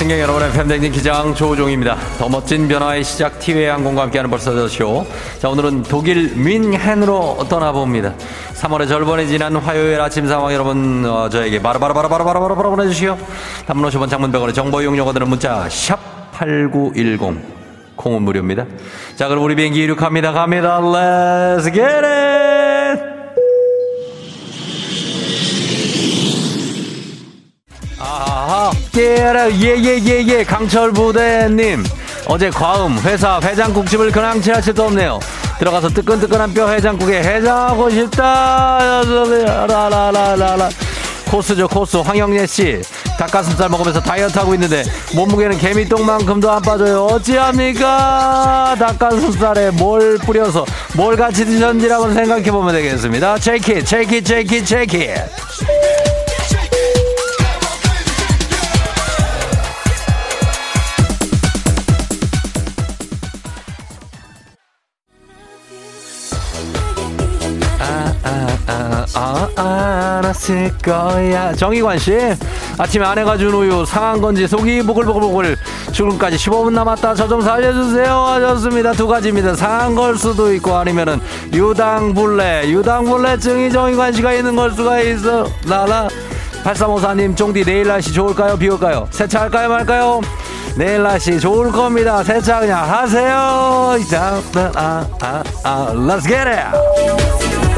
승객 여러분의 팬댕진 기장 조우종입니다. 더 멋진 변화의 시작 티웨이 항공과 함께하는 벌써 더쇼. 자 오늘은 독일 민헨으로 떠나봅니다. 3월의 절반이 지난 화요일 아침 상황 여러분 어, 저에게 바로바로바로바로바로바로 보내주시오. 단문 50원 장문병원의 정보 이용료가 드는 문자 샵8910 콩은 무료입니다. 자 그럼 우리 비행기 이륙합니다. 갑니다. Let's get it! 아하, 예예예예 예, 강철 부대님 어제 과음 회사 해장국집을 그냥 지나칠 수도 없네요. 들어가서 뜨끈뜨끈한 뼈 해장국에 해장하고 싶다. 라라라라라. 코스죠 코스 황영예 씨 닭가슴살 먹으면서 다이어트 하고 있는데 몸무게는 개미똥만큼도 안 빠져요. 어찌합니까? 닭가슴살에 뭘 뿌려서 뭘 같이 드셨는지 한번 생각해 보면 되겠습니다. 체키 체키 체키 체키. 아, 아, 아, 알았을 거야. 정희관 씨, 아침에 아내가 준 우유 상한 건지 속이 보글보글보글 출근까지 15분 남았다. 저 좀 살려주세요. 하셨습니다. 두 가지입니다. 상한 걸 수도 있고 아니면은 유당불내, 유당불내증이 정희관 씨가 있는 걸 수가 있어. 나라. 8354님, 쫑디 내일 날씨 좋을까요? 비 올까요? 세차할까요? 말까요? 내일 날씨 좋을 겁니다. 세차 그냥 하세요. 자, 아, 아, 아, let's get!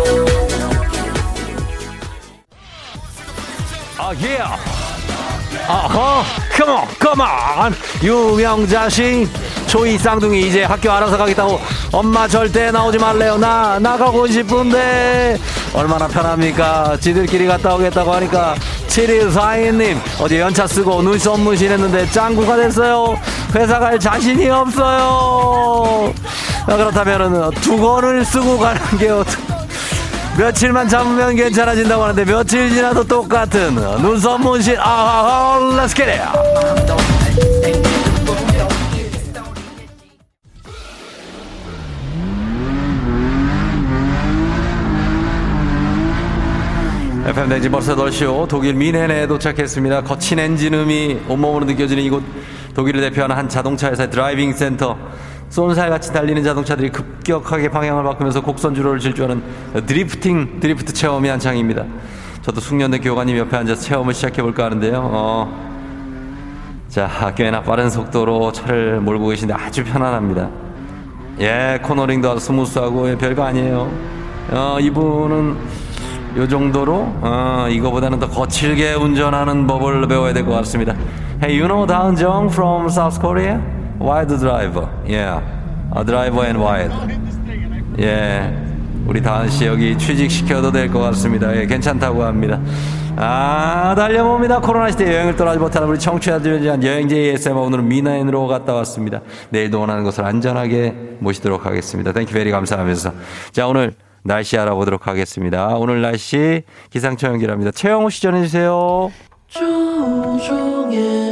아, 예. 아허, 컴온, 컴온. 유명자 씨, 초이 쌍둥이 이제 학교 알아서 가겠다고 엄마 절대 나오지 말래요. 나 나가고 싶은데 얼마나 편합니까? 지들끼리 갔다 오겠다고 하니까 7142님 어제 연차 쓰고 눈썹 문신했는데 짱구가 됐어요. 회사 갈 자신이 없어요. 아, 그렇다면은 두 권을 쓰고 가는 게 어떻게? 며칠만 참으면 괜찮아진다고 하는데 며칠 지나도 똑같은 눈썹 문신 아하하 let's get it FM 댕지 벌써 덜쇼 독일 미넨에 도착했습니다. 거친 엔진음이 온몸으로 느껴지는 이곳 독일을 대표하는 한 자동차 회사의 driving 센터. 쏜살같이 달리는 자동차들이 급격하게 방향을 바꾸면서 곡선 주로를 질주하는 drifting drift 체험이 한창입니다. 저도 숙련된 교관님 옆에 앉아서 체험을 시작해 볼까 하는데요. 어, 자, 꽤나 빠른 속도로 차를 몰고 계신데 아주 편안합니다. 예, cornering도 아주 smooth하고 예, 별거 아니에요. 어, 이분은 요 정도로 어, 이거보다는 더 거칠게 운전하는 법을 배워야 될 것 같습니다. Hey, you know 정 from South Korea? Driver. Yeah. A driver and wide. 예. 우리 다은 씨 여기 취직시켜도 될 것 같습니다. 예, 괜찮다고 합니다. 아, 달려봅니다. 코로나 시대 여행을 떠나지 못하는 우리 청취자들을 위한 여행 ASMR 오늘은 미나인으로 갔다 왔습니다. 내일도 원하는 곳을 안전하게 모시도록 하겠습니다. thank you very 감사하면서. 자, 오늘 날씨 알아보도록 하겠습니다. 오늘 날씨 기상청 연결합니다. 최영호 씨 전해주세요. 조종의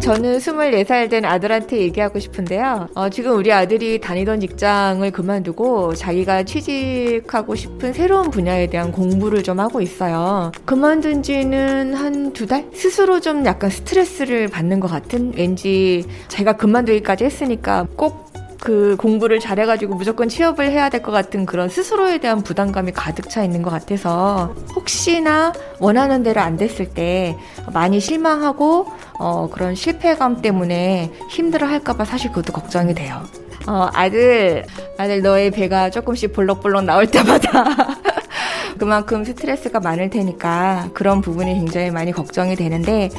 저는 24살 된 아들한테 얘기하고 싶은데요. 어, 지금 우리 아들이 다니던 직장을 그만두고 자기가 취직하고 싶은 새로운 분야에 대한 공부를 좀 하고 있어요. 그만둔 지는 한 두 달? 스스로 좀 약간 스트레스를 받는 것 같은? 왠지 제가 그만두기까지 했으니까 꼭 그 공부를 잘해가지고 무조건 취업을 해야 될 것 같은 그런 스스로에 대한 부담감이 가득 차 있는 것 같아서 혹시나 원하는 대로 안 됐을 때 많이 실망하고 어, 그런 실패감 때문에 힘들어 할까봐 사실 그것도 걱정이 돼요. 어, 아들, 아들 너의 배가 조금씩 볼록볼록 나올 때마다 그만큼 스트레스가 많을 테니까 그런 부분이 굉장히 많이 걱정이 되는데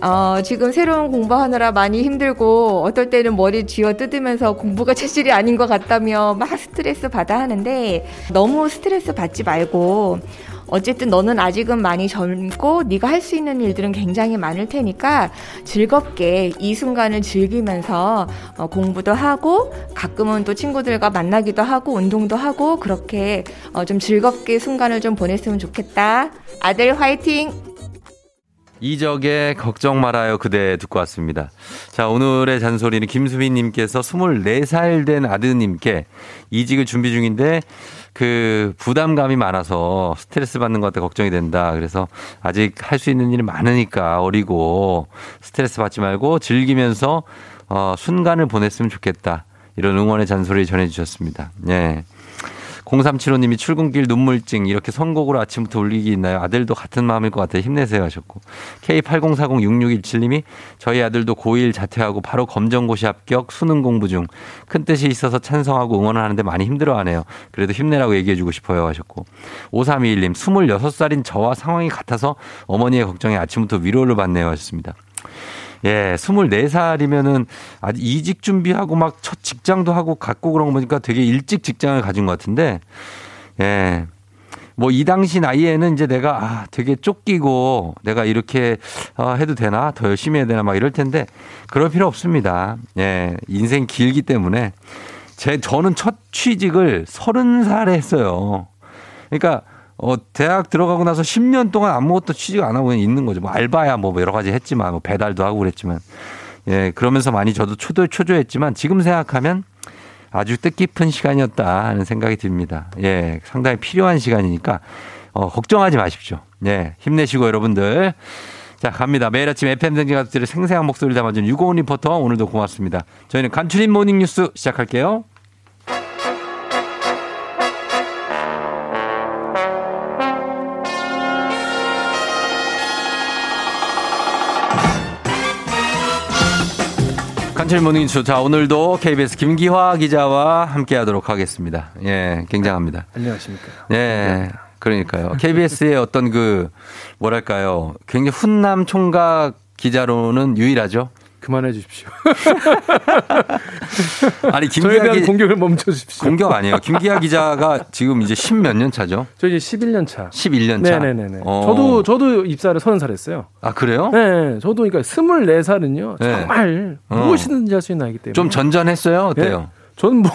어, 지금 새로운 공부하느라 많이 힘들고 어떨 때는 머리 쥐어 뜯으면서 공부가 체질이 아닌 것 같다며 막 스트레스 받아 하는데 너무 스트레스 받지 말고 어쨌든 너는 아직은 많이 젊고 네가 할 수 있는 일들은 굉장히 많을 테니까 즐겁게 이 순간을 즐기면서 어, 공부도 하고 가끔은 또 친구들과 만나기도 하고 운동도 하고 그렇게 어, 좀 즐겁게 순간을 좀 보냈으면 좋겠다. 아들 화이팅! 이적의 걱정 말아요 그대 듣고 왔습니다. 자, 오늘의 잔소리는 김수빈님께서 24살 된 아드님께 이직을 준비 중인데 그 부담감이 많아서 스트레스 받는 것 같아 걱정이 된다. 그래서 아직 할 수 있는 일이 많으니까 어리고 스트레스 받지 말고 즐기면서 어, 순간을 보냈으면 좋겠다. 이런 응원의 잔소리 전해주셨습니다. 예. 0375님이 출근길 눈물증 이렇게 선곡으로 아침부터 울리기 있나요? 아들도 같은 마음일 것 같아요. 힘내세요 하셨고 K80406617님이 저희 아들도 고1 자퇴하고 바로 검정고시 합격 수능 공부 중 큰 뜻이 있어서 찬성하고 응원을 하는데 많이 힘들어하네요. 그래도 힘내라고 얘기해주고 싶어요 하셨고 5321님 26살인 저와 상황이 같아서 어머니의 걱정에 아침부터 위로를 받네요 하셨습니다. 예, 24살이면은 아직 이직 준비하고 막 첫 직장도 하고 갖고 그런 거 보니까 되게 일찍 직장을 가진 것 같은데, 예. 뭐 이 당시 나이에는 이제 내가 아, 되게 쫓기고 내가 이렇게 어, 해도 되나? 더 열심히 해야 되나? 막 이럴 텐데 그럴 필요 없습니다. 예. 인생 길기 때문에 제, 저는 첫 취직을 30살에 했어요. 그러니까 어, 대학 들어가고 나서 10년 동안 아무것도 취직 안 하고 있는 거죠. 뭐 알바야 뭐 여러 가지 했지만 뭐 배달도 하고 그랬지만 예, 그러면서 많이 저도 초조, 초조했지만 지금 생각하면 아주 뜻깊은 시간이었다 하는 생각이 듭니다. 예, 상당히 필요한 시간이니까 어, 걱정하지 마십시오. 예, 힘내시고 여러분들. 자, 갑니다. 매일 아침 FM 대행진 가족들의 생생한 목소리를 담아준 유고원 리포터 오늘도 고맙습니다. 저희는 간추린 모닝 뉴스 시작할게요. 간추린 모닝 뉴스. 자, 오늘도 KBS 김기화 기자와 함께 하도록 하겠습니다. 예, 굉장합니다. 안녕하십니까. 예. 그러니까요. KBS의 어떤 그 뭐랄까요. 굉장히 훈남 총각 기자로는 유일하죠. 그만해 주십시오. 아니 대한 기 공격을 멈춰 주십시오. 공격 아니에요. 김기하 기자가 지금 이제 10몇 년 차죠? 저 이제 11년 차. 11년 차. 네네네네. 어. 저도 저도 입사를 30살 했어요. 아, 그래요? 네, 저도 그러니까 24살은요. 네. 정말 어. 무엇이든지 할 수 있는 나이기 때문에. 좀 전전했어요? 어때요? 네. 저는 뭐,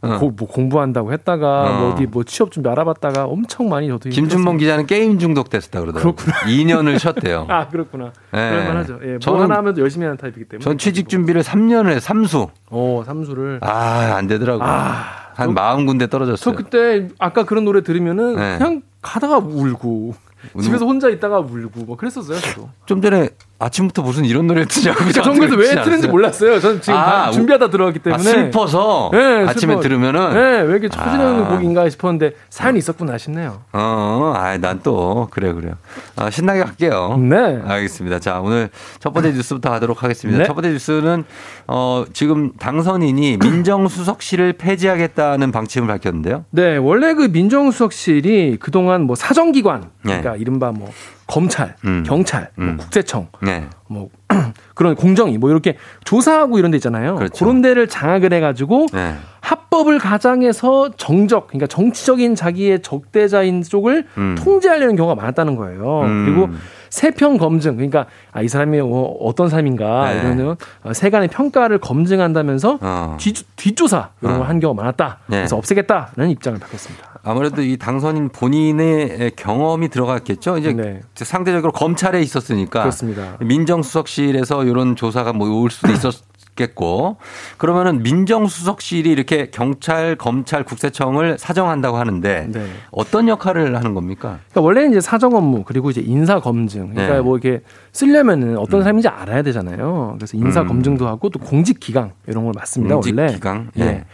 어. 고- 뭐 공부한다고 했다가 어. 뭐 어디 뭐 취업 준비 알아봤다가 엄청 많이 저도 김준범 기자는 게임 중독됐다 그러더라고요. 그렇구나. 2년을 쉬었대요. 아 그렇구나. 네. 그럴만하죠. 예, 뭐 저는- 하나 하면 열심히 하는 타입이기 때문에. 전 취직 준비를 3년을 해, 삼수. 어 삼수를. 아, 안 되더라고요. 아, 한 마음 군데 저 떨어졌어요. 그때 아까 그런 노래 들으면은 네. 그냥 가다가 울고 운- 집에서 혼자 있다가 울고 뭐 그랬었어요 저도. 좀 전에 아침부터 무슨 이런 노래 듣냐고. 그러니까 전 그래서 왜 틀는지 몰랐어요. 전 지금 아, 다 준비하다 들어왔기 아, 때문에. 슬퍼서 네, 아침에 슬퍼. 들으면은 네, 왜 이렇게 처지는 아. 곡인가 싶었는데 사연이 있었구나 싶네요. 어, 아, 난 또 그래 그래요. 아, 신나게 갈게요. 네. 알겠습니다. 자, 오늘 첫 번째 뉴스부터 가도록 하겠습니다. 네. 첫 번째 뉴스는 어, 지금 당선인이 민정수석실을 폐지하겠다는 방침을 밝혔는데요. 네, 원래 그 민정수석실이 그동안 뭐 사정기관, 네. 그러니까 이른바 뭐 검찰, 음. 경찰, 뭐 음. 국세청, 네. 뭐 그런 공정위 뭐 이렇게 조사하고 이런 데 있잖아요. 그렇죠. 런 데를 장악을 해가지고 네. 합법을 가장해서 정적, 그러니까 정치적인 자기의 적대자인 쪽을 음. 통제하려는 경우가 많았다는 거예요. 음. 그리고 세평 검증, 그러니까 아, 이 사람이 어, 어떤 사람인가 네. 이런 어, 세간의 평가를 검증한다면서 어. 뒤, 뒷조사 이런 어. 걸한 경우가 많았다. 네. 그래서 없애겠다는 입장을 밝혔습니다. 아무래도 이 당선인 본인의 경험이 들어갔겠죠. 이제 네. 상대적으로 검찰에 있었으니까 그렇습니다. 민정수석실에서 이런 조사가 뭐 올 수도 있었겠고 그러면은 민정수석실이 이렇게 경찰, 검찰, 국세청을 사정한다고 하는데 네. 어떤 역할을 하는 겁니까? 그러니까 원래는 이제 사정 업무 그리고 이제 인사 검증. 그러니까 네. 뭐 이렇게 쓰려면은 어떤 사람인지 알아야 되잖아요. 그래서 인사 음. 검증도 하고 또 공직 기강 이런 걸 맡습니다. 공직 원래. 기강? 예. 예.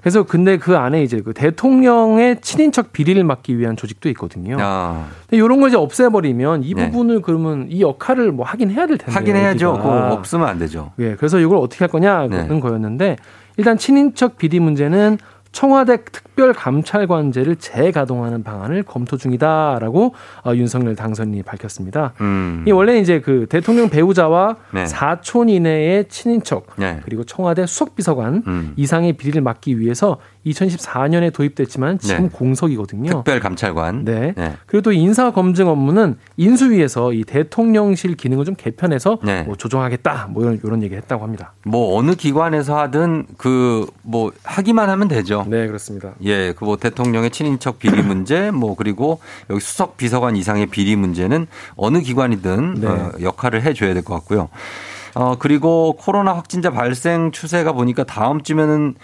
그래서 근데 그 안에 이제 그 대통령의 친인척 비리를 막기 위한 조직도 있거든요. 아, 근데 이런 걸 이제 없애버리면 이 네. 부분을 그러면 이 역할을 뭐 하긴 해야 될 텐데. 하긴 해야죠. 없으면 안 되죠. 예, 그래서 이걸 어떻게 할 거냐는 네. 거였는데 일단 친인척 비리 문제는 청와대 특별감찰관제를 재가동하는 방안을 검토 중이다라고 어, 윤석열 당선인이 밝혔습니다. 음. 이 원래 이제 그 대통령 배우자와 네. 사촌 이내의 친인척 네. 그리고 청와대 수석비서관 음. 이상의 비리를 막기 위해서 2014년에 도입됐지만 지금 네. 공석이거든요. 특별감찰관. 네. 네. 그리고 또 인사 검증 업무는 인수위에서 이 대통령실 기능을 좀 개편해서 네. 뭐 조정하겠다 뭐 이런 이런 얘기 했다고 합니다. 뭐 어느 기관에서 하든 그 뭐 하기만 하면 되죠. 네, 그렇습니다. 예, 그 뭐 대통령의 친인척 비리 문제, 뭐 그리고 여기 수석 비서관 이상의 비리 문제는 어느 기관이든 네. 어, 역할을 해 줘야 될 것 같고요. 어 그리고 코로나 확진자 발생 추세가 보니까 다음 주면은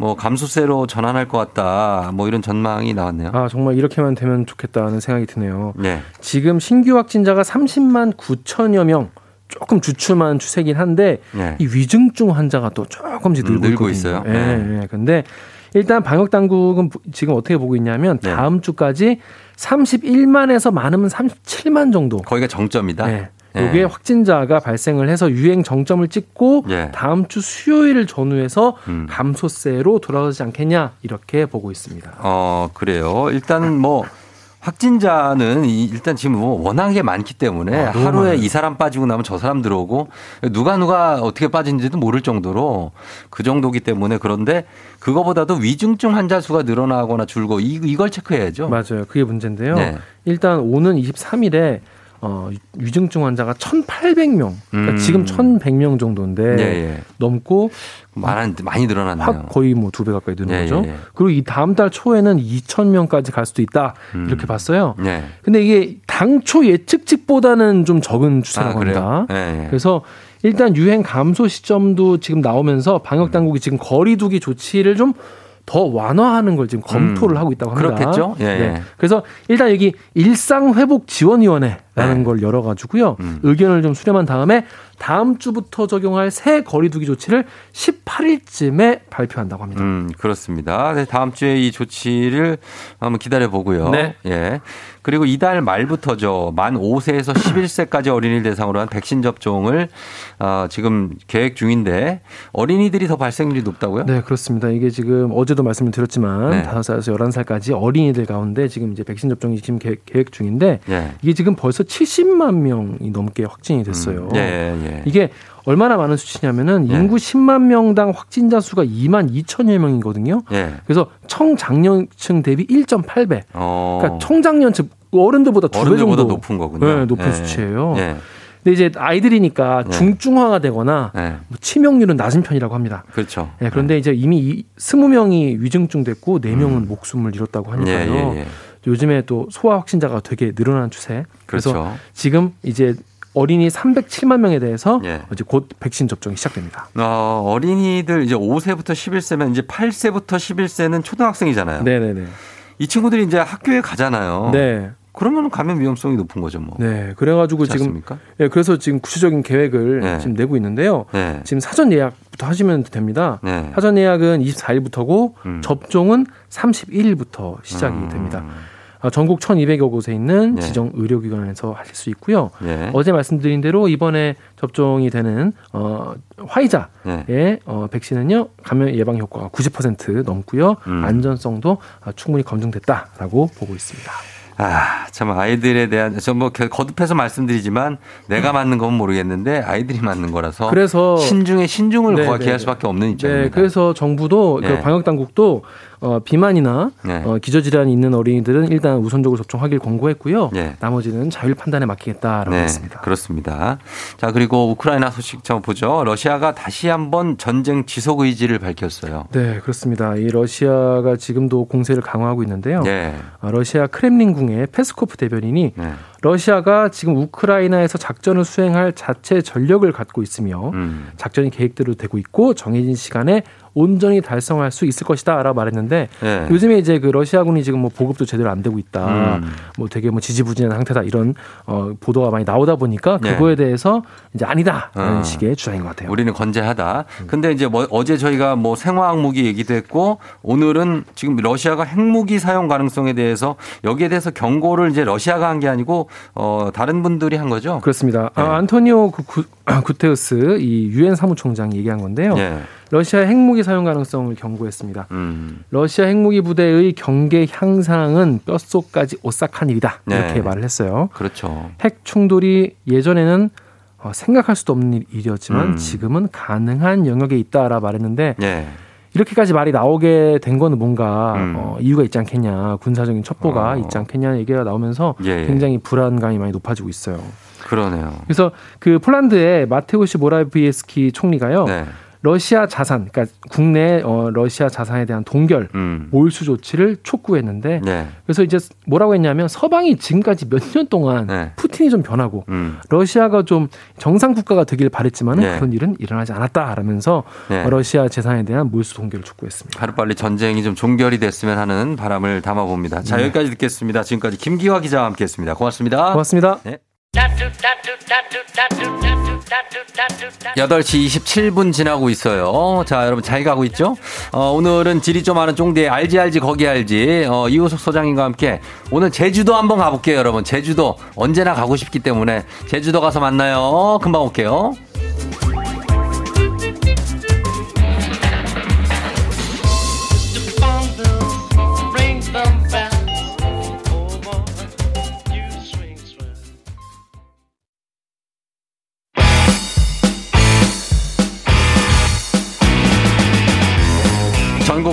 뭐 감소세로 전환할 것 같다. 뭐 이런 전망이 나왔네요. 아, 정말 이렇게만 되면 좋겠다는 생각이 드네요. 네, 지금 신규 확진자가 30만 9천여 명 조금 주춤한 추세긴 한데 네. 이 위중증 환자가 또 조금씩 음, 늘고, 늘고. 있어요. 예, 네. 예. 근데 일단 방역 당국은 부- 지금 어떻게 보고 있냐면 네. 다음 주까지 31만에서 많으면 37만 정도. 거기가 정점이다. 네. 예. 요게 확진자가 발생을 해서 유행 정점을 찍고 예. 다음 주 수요일을 전후해서 음. 감소세로 돌아오지 않겠냐 이렇게 보고 있습니다. 어, 그래요. 일단은 뭐 확진자는 이- 일단 지금 뭐 워낙에 많기 때문에 아, 하루에 많아요. 이 사람 빠지고 나면 저 사람 들어오고 누가 누가 어떻게 빠진지도 모를 정도로 그 정도기 때문에 그런데 그거보다도 위중증 환자 수가 늘어나거나 줄고 이, 이걸 체크해야죠. 맞아요. 그게 문제인데요. 네. 일단 오는 23일에 어, 위중증 환자가 1,800명, 그러니까 음. 지금 1,100명 정도인데 예, 예. 넘고 많은 많이 늘어났네요. 확 거의 뭐 두 배 가까이 느는 예, 거죠. 예, 예. 그리고 이 다음 달 초에는 2,000명까지 갈 수도 있다 음. 이렇게 봤어요. 네. 근데 이게 당초 예측치보다는 좀 적은 아, 추세라고 그래요? 합니다. 예, 예. 그래서 일단 유행 감소 시점도 지금 나오면서 방역 당국이 지금 거리두기 조치를 좀더 완화하는 걸 지금 검토를 음, 하고 있다고 합니다. 그렇겠죠? 예, 예. 네. 그래서 일단 여기 일상회복지원위원회 라는 네. 걸 열어가지고요 음. 의견을 좀 수렴한 다음에 다음 주부터 적용할 새 거리두기 조치를 18일쯤에 발표한다고 합니다. 음, 그렇습니다. 네, 다음 주에 이 조치를 한번 기다려 보고요. 네. 예. 그리고 이달 말부터죠. 만 5세에서 11세까지 어린이를 대상으로 한 백신 접종을 어, 지금 계획 중인데 어린이들이 더 발생률이 높다고요? 네, 그렇습니다. 이게 지금 어제도 말씀을 드렸지만 네. 다섯 살에서 11살까지 어린이들 가운데 지금 이제 백신 접종이 지금 계획, 계획 중인데 예. 이게 지금 벌써 70만 명이 넘게 확진이 됐어요. 음, 예, 예. 이게 얼마나 많은 수치냐면은 예. 인구 10만 명당 확진자 수가 2만 2천여 명이거든요. 예. 그래서 청장년층 대비 1.8배. 어. 그러니까 청장년층 어른들보다 두 배 정도 높은 거군요. 네, 높은 예. 수치예요. 예. 근데 이제 아이들이니까 네. 중증화가 되거나 예. 뭐 치명률은 낮은 편이라고 합니다. 그렇죠. 예, 그런데 이제 이미 이 20명이 위중증 됐고 4명은 목숨을 잃었다고 음. 예, 하니까요. 예, 예. 요즘에 또 소아 확진자가 되게 늘어나는 추세. 그래서 그렇죠. 지금 이제 어린이 307만 명에 대해서 예. 이제 곧 백신 접종이 시작됩니다. 어, 어린이들 이제 5세부터 11세면 이제 8세부터 11세는 초등학생이잖아요. 네네네. 이 친구들이 이제 학교에 가잖아요. 네. 그러면 감염 위험성이 높은 거죠, 뭐. 네. 그래가지고 지금? 예, 그래서 지금 구체적인 계획을 네. 지금 내고 있는데요. 네. 지금 사전 예약부터 하시면 됩니다. 네. 사전 예약은 24일부터고 음. 접종은 31일부터 시작이 음. 됩니다. 아, 전국 1,200여 곳에 있는 네. 지정 의료기관에서 하실 수 있고요. 예. 어제 말씀드린 대로 이번에 접종이 되는 어, 화이자의 네. 어, 백신은요 감염 예방 효과가 90% 넘고요 음. 안전성도 아, 충분히 검증됐다라고 보고 있습니다. 아, 참 아이들에 대한 저뭐 거듭해서 말씀드리지만 내가 맞는 건 모르겠는데 아이들이 맞는 거라서 그래서 신중에 신중을 네, 기할 네, 수밖에 없는 입장입니다. 네, 그래서 정부도 네. 그 방역 당국도 어, 비만이나 네. 어, 기저질환이 있는 어린이들은 일단 우선적으로 접종하길 권고했고요. 네. 나머지는 자율 판단에 맡기겠다라고 네, 했습니다. 그렇습니다. 자, 그리고 우크라이나 소식 좀 보죠. 러시아가 다시 한번 전쟁 지속 의지를 밝혔어요. 네, 그렇습니다. 이 러시아가 지금도 공세를 강화하고 있는데요. 네. 어, 러시아 크렘린궁의 페스코프 대변인이 네. 러시아가 지금 우크라이나에서 작전을 수행할 자체 전력을 갖고 있으며 음. 작전이 계획대로 되고 있고 정해진 시간에 온전히 달성할 수 있을 것이다라고 말했는데 네. 요즘에 이제 그 러시아군이 지금 뭐 보급도 제대로 안 되고 있다, 음. 뭐 되게 뭐 지지부진한 상태다 이런 어, 보도가 많이 나오다 보니까 네. 그거에 대해서 이제 아니다라는 어. 식의 주장인 것 같아요. 우리는 건재하다. 근데 이제 뭐 어제 저희가 뭐 생화학 무기 얘기도 했고 오늘은 지금 러시아가 핵무기 사용 가능성에 대해서 여기에 대해서 경고를 이제 러시아가 한 게 아니고 어 다른 분들이 한 거죠. 그렇습니다. 네. 아, 안토니오 구, 구, 구테우스 이 유엔 사무총장이 얘기한 건데요. 예. 러시아 핵무기 사용 가능성을 경고했습니다. 음. 러시아 핵무기 부대의 경계 향상은 뼛속까지 오싹한 일이다. 이렇게 네. 말을 했어요. 그렇죠. 핵 충돌이 예전에는 어, 생각할 수도 없는 일- 일이었지만 음. 지금은 가능한 영역에 있다라 말했는데 예. 이렇게까지 말이 나오게 된 거는 뭔가 음. 어, 이유가 있지 않겠냐 군사적인 첩보가 어. 있지 않겠냐 얘기가 나오면서 예, 예. 굉장히 불안감이 많이 높아지고 있어요. 그러네요. 그래서 그 폴란드의 마테우시 모라비에스키 총리가요. 네. 러시아 자산, 그러니까 국내 어, 러시아 자산에 대한 동결, 음. 몰수 조치를 촉구했는데 네. 그래서 이제 뭐라고 했냐면 서방이 지금까지 몇 년 동안 네. 푸틴이 좀 변하고 음. 러시아가 좀 정상 국가가 되길 바랬지만은 네. 그런 일은 일어나지 않았다라면서 네. 러시아 재산에 대한 몰수 동결을 촉구했습니다. 하루빨리 전쟁이 좀 종결이 됐으면 하는 바람을 담아봅니다. 자, 네. 여기까지 듣겠습니다. 지금까지 김기화 기자와 함께 했습니다. 고맙습니다. 고맙습니다. 네. 8시 27분 지나고 있어요. 자, 여러분 잘 가고 있죠? 어, 오늘은 질이 좀 많은 쫑대의 알지 알지 거기 알지. 어, 이호석 소장님과 함께 오늘 제주도 한번 가볼게요, 여러분. 제주도 언제나 가고 싶기 때문에 제주도 가서 만나요. 금방 올게요.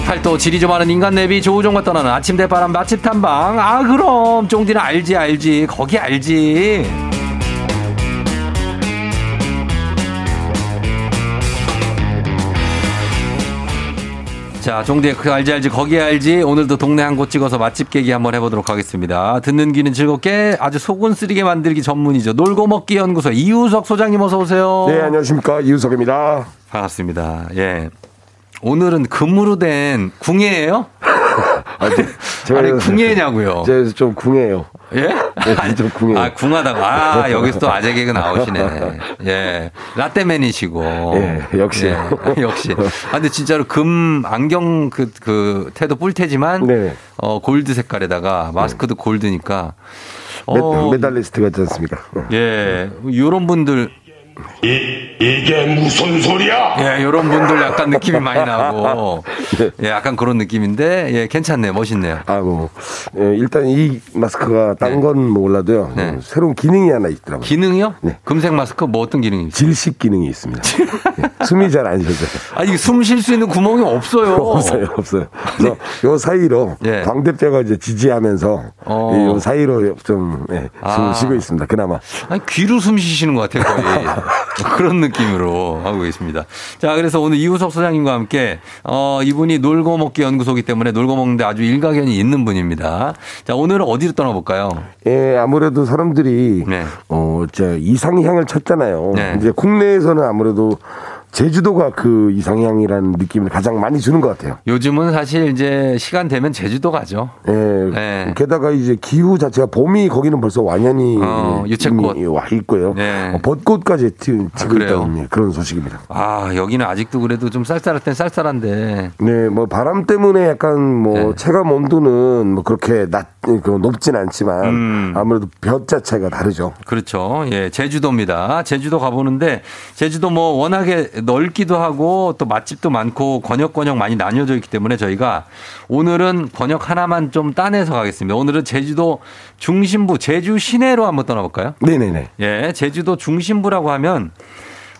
팔도 질이 좀 많은 인간 내비 조우종과 떠나는 아침 대바람 맛집 탐방. 아, 그럼. 쫑디는 알지, 알지. 거기 알지. 자, 종대 그 알지 알지 거기 알지 오늘도 동네 한 곳 찍어서 맛집 깨기 한번 해보도록 하겠습니다. 듣는 귀는 즐겁게 아주 속은 쓰리게 만들기 전문이죠. 놀고 먹기 연구소 이우석 소장님 어서 오세요. 네, 안녕하십니까. 이우석입니다. 반갑습니다. 예. 오늘은 금으로 된 궁예예요? 아, 네. 제가 아니 궁예냐고요. 제가 좀 궁해요. 예? 네, 좀 궁해요. 아 궁하다가 아 여기서 또 아재 개그 나오시네. 예, 라떼맨이시고. 예, 역시요. 예, 역시. 아 근데 진짜로 금 안경 그그 태도 뿔테지만 네. 어 골드 색깔에다가 마스크도 골드니까. 어, 메, 달리스트 같지 않습니까? 예, 요런 분들 이게 무슨 소리야? 예, 요런 분들 약간 느낌이 많이 나고. 예, 약간 그런 느낌인데, 예, 괜찮네요. 멋있네요. 아, 뭐, 예, 일단 이 마스크가 딴건 몰라도요. 네. 음, 새로운 기능이 하나 있더라고요. 기능이요? 네. 금색 마스크 뭐 어떤 기능이 있어요? 질식 기능이 있습니다. 예, 숨이 잘 안 쉬어져요. 아, 이게 숨쉴 수 있는 구멍이 없어요. 없어요, 없어요. 그래서 요 사이로 예. 광대뼈가 이제 지지하면서 어. 이요 사이로 좀 예, 아. 숨을 쉬고 있습니다. 그나마. 아니, 귀로 숨 쉬시는 것 같아요, 거의. 그런 느낌으로 하고 계십니다. 자, 그래서 오늘 이우석 소장님과 함께, 어, 이분이 놀고 먹기 연구소기 때문에 놀고 먹는데 아주 일가견이 있는 분입니다. 자, 오늘은 어디로 떠나볼까요? 예, 아무래도 사람들이 네. 어, 이제 이상향을 찾잖아요. 네. 이제 국내에서는 아무래도 제주도가 그 이상향이라는 느낌을 가장 많이 주는 것 같아요. 요즘은 사실 이제 시간 되면 제주도 가죠. 예. 네. 게다가 이제 기후 자체가 봄이 거기는 벌써 완연히 어, 유채꽃. 와 있고요. 네. 어, 벚꽃까지 티- 아? 있다는 예, 그런 소식입니다. 아, 여기는 아직도 그래도 좀 쌀쌀할 땐 쌀쌀한데. 네, 뭐 바람 때문에 약간 뭐 네. 체감 온도는 뭐 그렇게 낮, 그 높진 않지만 음. 아무래도 볕 자체가 다르죠. 그렇죠. 예, 제주도입니다. 제주도 가보는데, 제주도 뭐 워낙에 넓기도 하고 또 맛집도 많고 권역 권역 많이 나뉘어져 있기 때문에 저희가 오늘은 권역 하나만 좀 따내서 가겠습니다. 오늘은 제주도 중심부, 제주 시내로 한번 떠나볼까요? 네네네. 예, 제주도 중심부라고 하면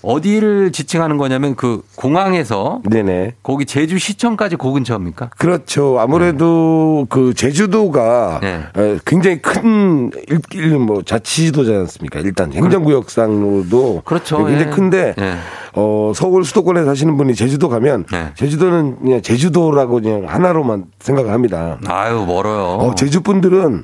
어디를 지칭하는 거냐면 그 공항에서 네네. 거기 제주 시청까지 그 근처입니까? 그렇죠. 아무래도 그 제주도가 네. 에, 굉장히 큰 일, 일, 뭐 자치도지 않습니까? 일단 행정구역상으로도 그렇죠. 굉장히 예. 큰데 예. 어, 서울 수도권에 사시는 분이 제주도 가면 네. 제주도는 그냥 제주도라고 그냥 하나로만 생각을 합니다. 아유 멀어요. 어, 제주 분들은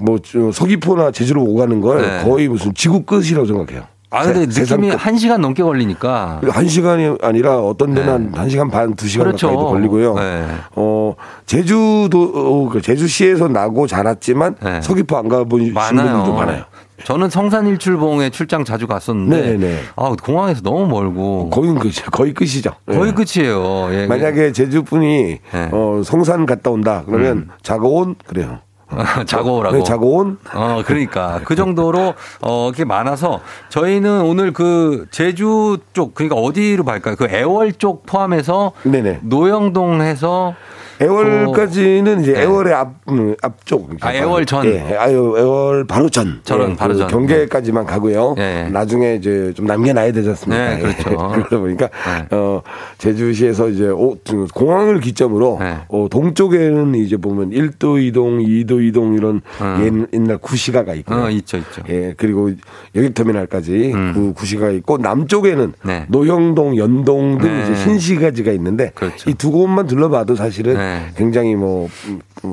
뭐 저, 서귀포나 제주로 오가는 걸 네. 거의 무슨 지구 끝이라고 생각해요. 아 근데 세- 느낌이 끝. 한 시간 넘게 걸리니까. 한 시간이 아니라 어떤 데는 한- 한 시간 반, 두 시간 그렇죠. 가까이도 걸리고요. 네. 어, 제주도, 어, 그 제주시에서 나고 자랐지만 서귀포 안 가보신 많아요. 분들도 많아요. 저는 성산 일출봉에 출장 자주 갔었는데 네네네. 아 공항에서 너무 멀고 거긴 그, 거의 끝이죠. 거의 예. 끝이에요. 예. 만약에 제주 분이 네. 어, 성산 갔다 온다 그러면 자고온 그래요. 자고 오라고. 네, 자고 온. 어, 그러니까 그 정도로 어, 이렇게 많아서 저희는 오늘 그 제주 쪽 그러니까 어디로 갈까요? 그 애월 쪽 포함해서 네네. 노영동 해서 애월까지는 이제 네. 애월의 앞, 음, 앞쪽. 아, 애월 전. 예, 아유, 애월 바로 전. 저런 예, 바로 그 전. 경계까지만 가고요. 네. 나중에 이제 좀 남겨놔야 되지 않습니까? 네, 그렇죠. 예, 그러다 보니까, 네. 어, 제주시에서 이제 오- 그 공항을 기점으로 네. 어, 동쪽에는 이제 보면 1도 이동, 2도 이동 이런 음. 옛, 옛날 구시가가 있고요. 어, 있죠, 있죠. 예, 그리고 여객터미널까지 음. 그 구시가 있고 남쪽에는 네. 노형동, 연동 등 네. 이제 신시가지가 있는데 그렇죠. 이두 곳만 둘러봐도 사실은 네. 굉장히 뭐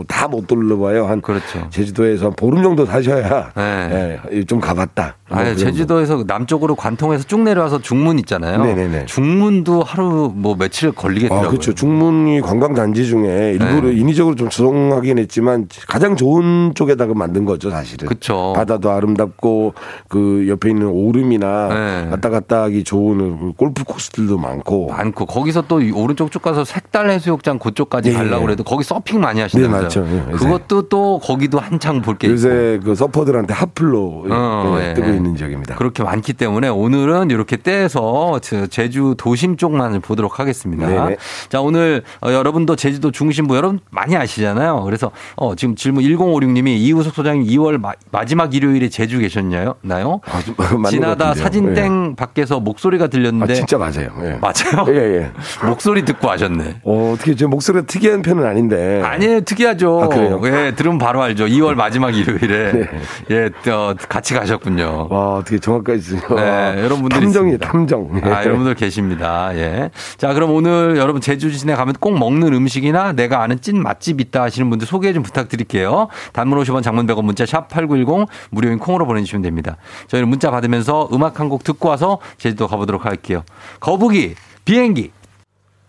다못 둘러봐요. 한 그렇죠. 제주도에서 보름 정도 사셔야 네. 예, 좀 가봤다. 뭐 아. 제주도에서 남쪽으로 관통해서 쭉 내려와서 중문 있잖아요. 네네네. 중문도 하루 뭐 며칠 걸리겠더라고요. 아, 그렇죠. 중문이 관광 단지 중에 일부러 네. 인위적으로 좀 조성하긴 했지만 가장 좋은 쪽에다가 만든 거죠, 사실은. 그쵸. 바다도 아름답고 그 옆에 있는 오름이나 네. 왔다 갔다 하기 좋은 그 골프 코스들도 많고. 많고 거기서 또이 오른쪽 쭉 가서 색달 해수욕장 그쪽까지 네. 가려고 그래도 거기 서핑 많이 하시잖아요. 네, 맞죠. 예. 그것도 또 거기도 한창 볼 게 있고. 요새 그 서퍼들한테 핫플로 어, 예, 예. 뜨고 있는 지역입니다. 그렇게 많기 때문에 오늘은 이렇게 떼서 저 제주 도심 쪽만 보도록 하겠습니다. 네네. 자, 오늘 어, 여러분도 제주도 중심부 여러분 많이 아시잖아요. 그래서 어, 지금 질문 1056님이 이우석 소장님 2월 마, 지막 일요일에 제주 계셨나요? 나요? 아, 좀 지나다. 사진땡 밖에서 목소리가 들렸는데 아, 진짜 맞아요. 예. 맞아요? 예, 예. 목소리 듣고 하셨네. 어, 어떻게 제 목소리가 특이한 편은 아닌데. 아니에요, 특이하죠. 아, 그래요? 예, 들으면 바로 알죠. 2월 마지막 일요일에. 네. 예, 어, 같이 가셨군요. 와, 어떻게 정확까지 네, 여러분들이 탐정이에요, 있습니다. 탐정. 아, 여러분들 계십니다. 예. 자, 그럼 오늘 여러분 제주 시내 가면 꼭 먹는 음식이나 내가 아는 찐 맛집 있다 하시는 분들 소개 좀 부탁드릴게요. 단문 50원 장문 100원 문자 샵 8910 무료인 콩으로 보내주시면 됩니다. 저희는 문자 받으면서 음악 한 곡 듣고 와서 제주도 가보도록 할게요. 거북이, 비행기.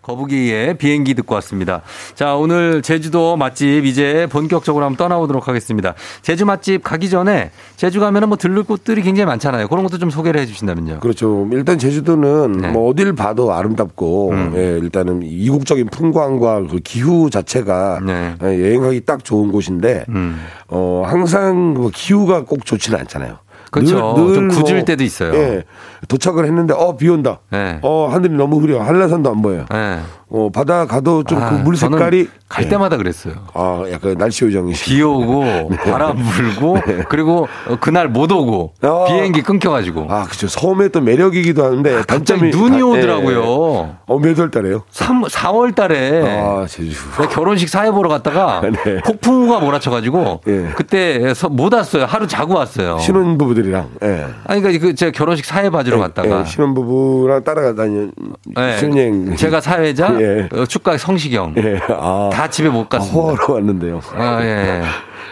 거북이의 비행기 듣고 왔습니다. 자, 오늘 제주도 맛집 이제 본격적으로 한번 떠나보도록 하겠습니다. 제주 맛집 가기 전에 제주 가면은 뭐 들를 곳들이 굉장히 많잖아요. 그런 것도 좀 소개를 해 주신다면요. 그렇죠. 일단 제주도는 네. 뭐 어딜 봐도 아름답고 음. 예, 일단은 이국적인 풍광과 그 기후 자체가 네. 예, 여행하기 딱 좋은 곳인데 음. 어 항상 뭐 기후가 꼭 좋지는 않잖아요. 그렇죠. 좀 굳을 때도 있어요. 예, 도착을 했는데 어 비 온다. 네. 어 하늘이 너무 흐려. 한라산도 안 보여요. 네. 어 바다 가도 좀그 아, 물 색깔이 갈 예. 때마다 그랬어요. 아 약간 날씨 요정이 비 오고 바람 불고 그리고 어, 그날 못 오고 네. 어. 비행기 끊겨가지고 아 그렇죠. 섬의 또 매력이기도 한데 아, 단점이 눈이 다- 오더라고요. 예. 어몇 월 달에요? 3, 4월 달에 아 제주. 결혼식 사회 보러 갔다가 네. 폭풍우가 몰아쳐가지고 예. 그때 서- 못 왔어요. 하루 자고 왔어요. 신혼 부부들이랑 예. 아니 그러니까 그 제가 결혼식 사회 봐주러 갔다가 예, 신혼 부부랑 따라가다니 예, 신혼여행 제가 사회자 예. 어, 축가 성시경 예. 아, 다 집에 못 아, 갔습니다. 호화로 왔는데요. 아, 예.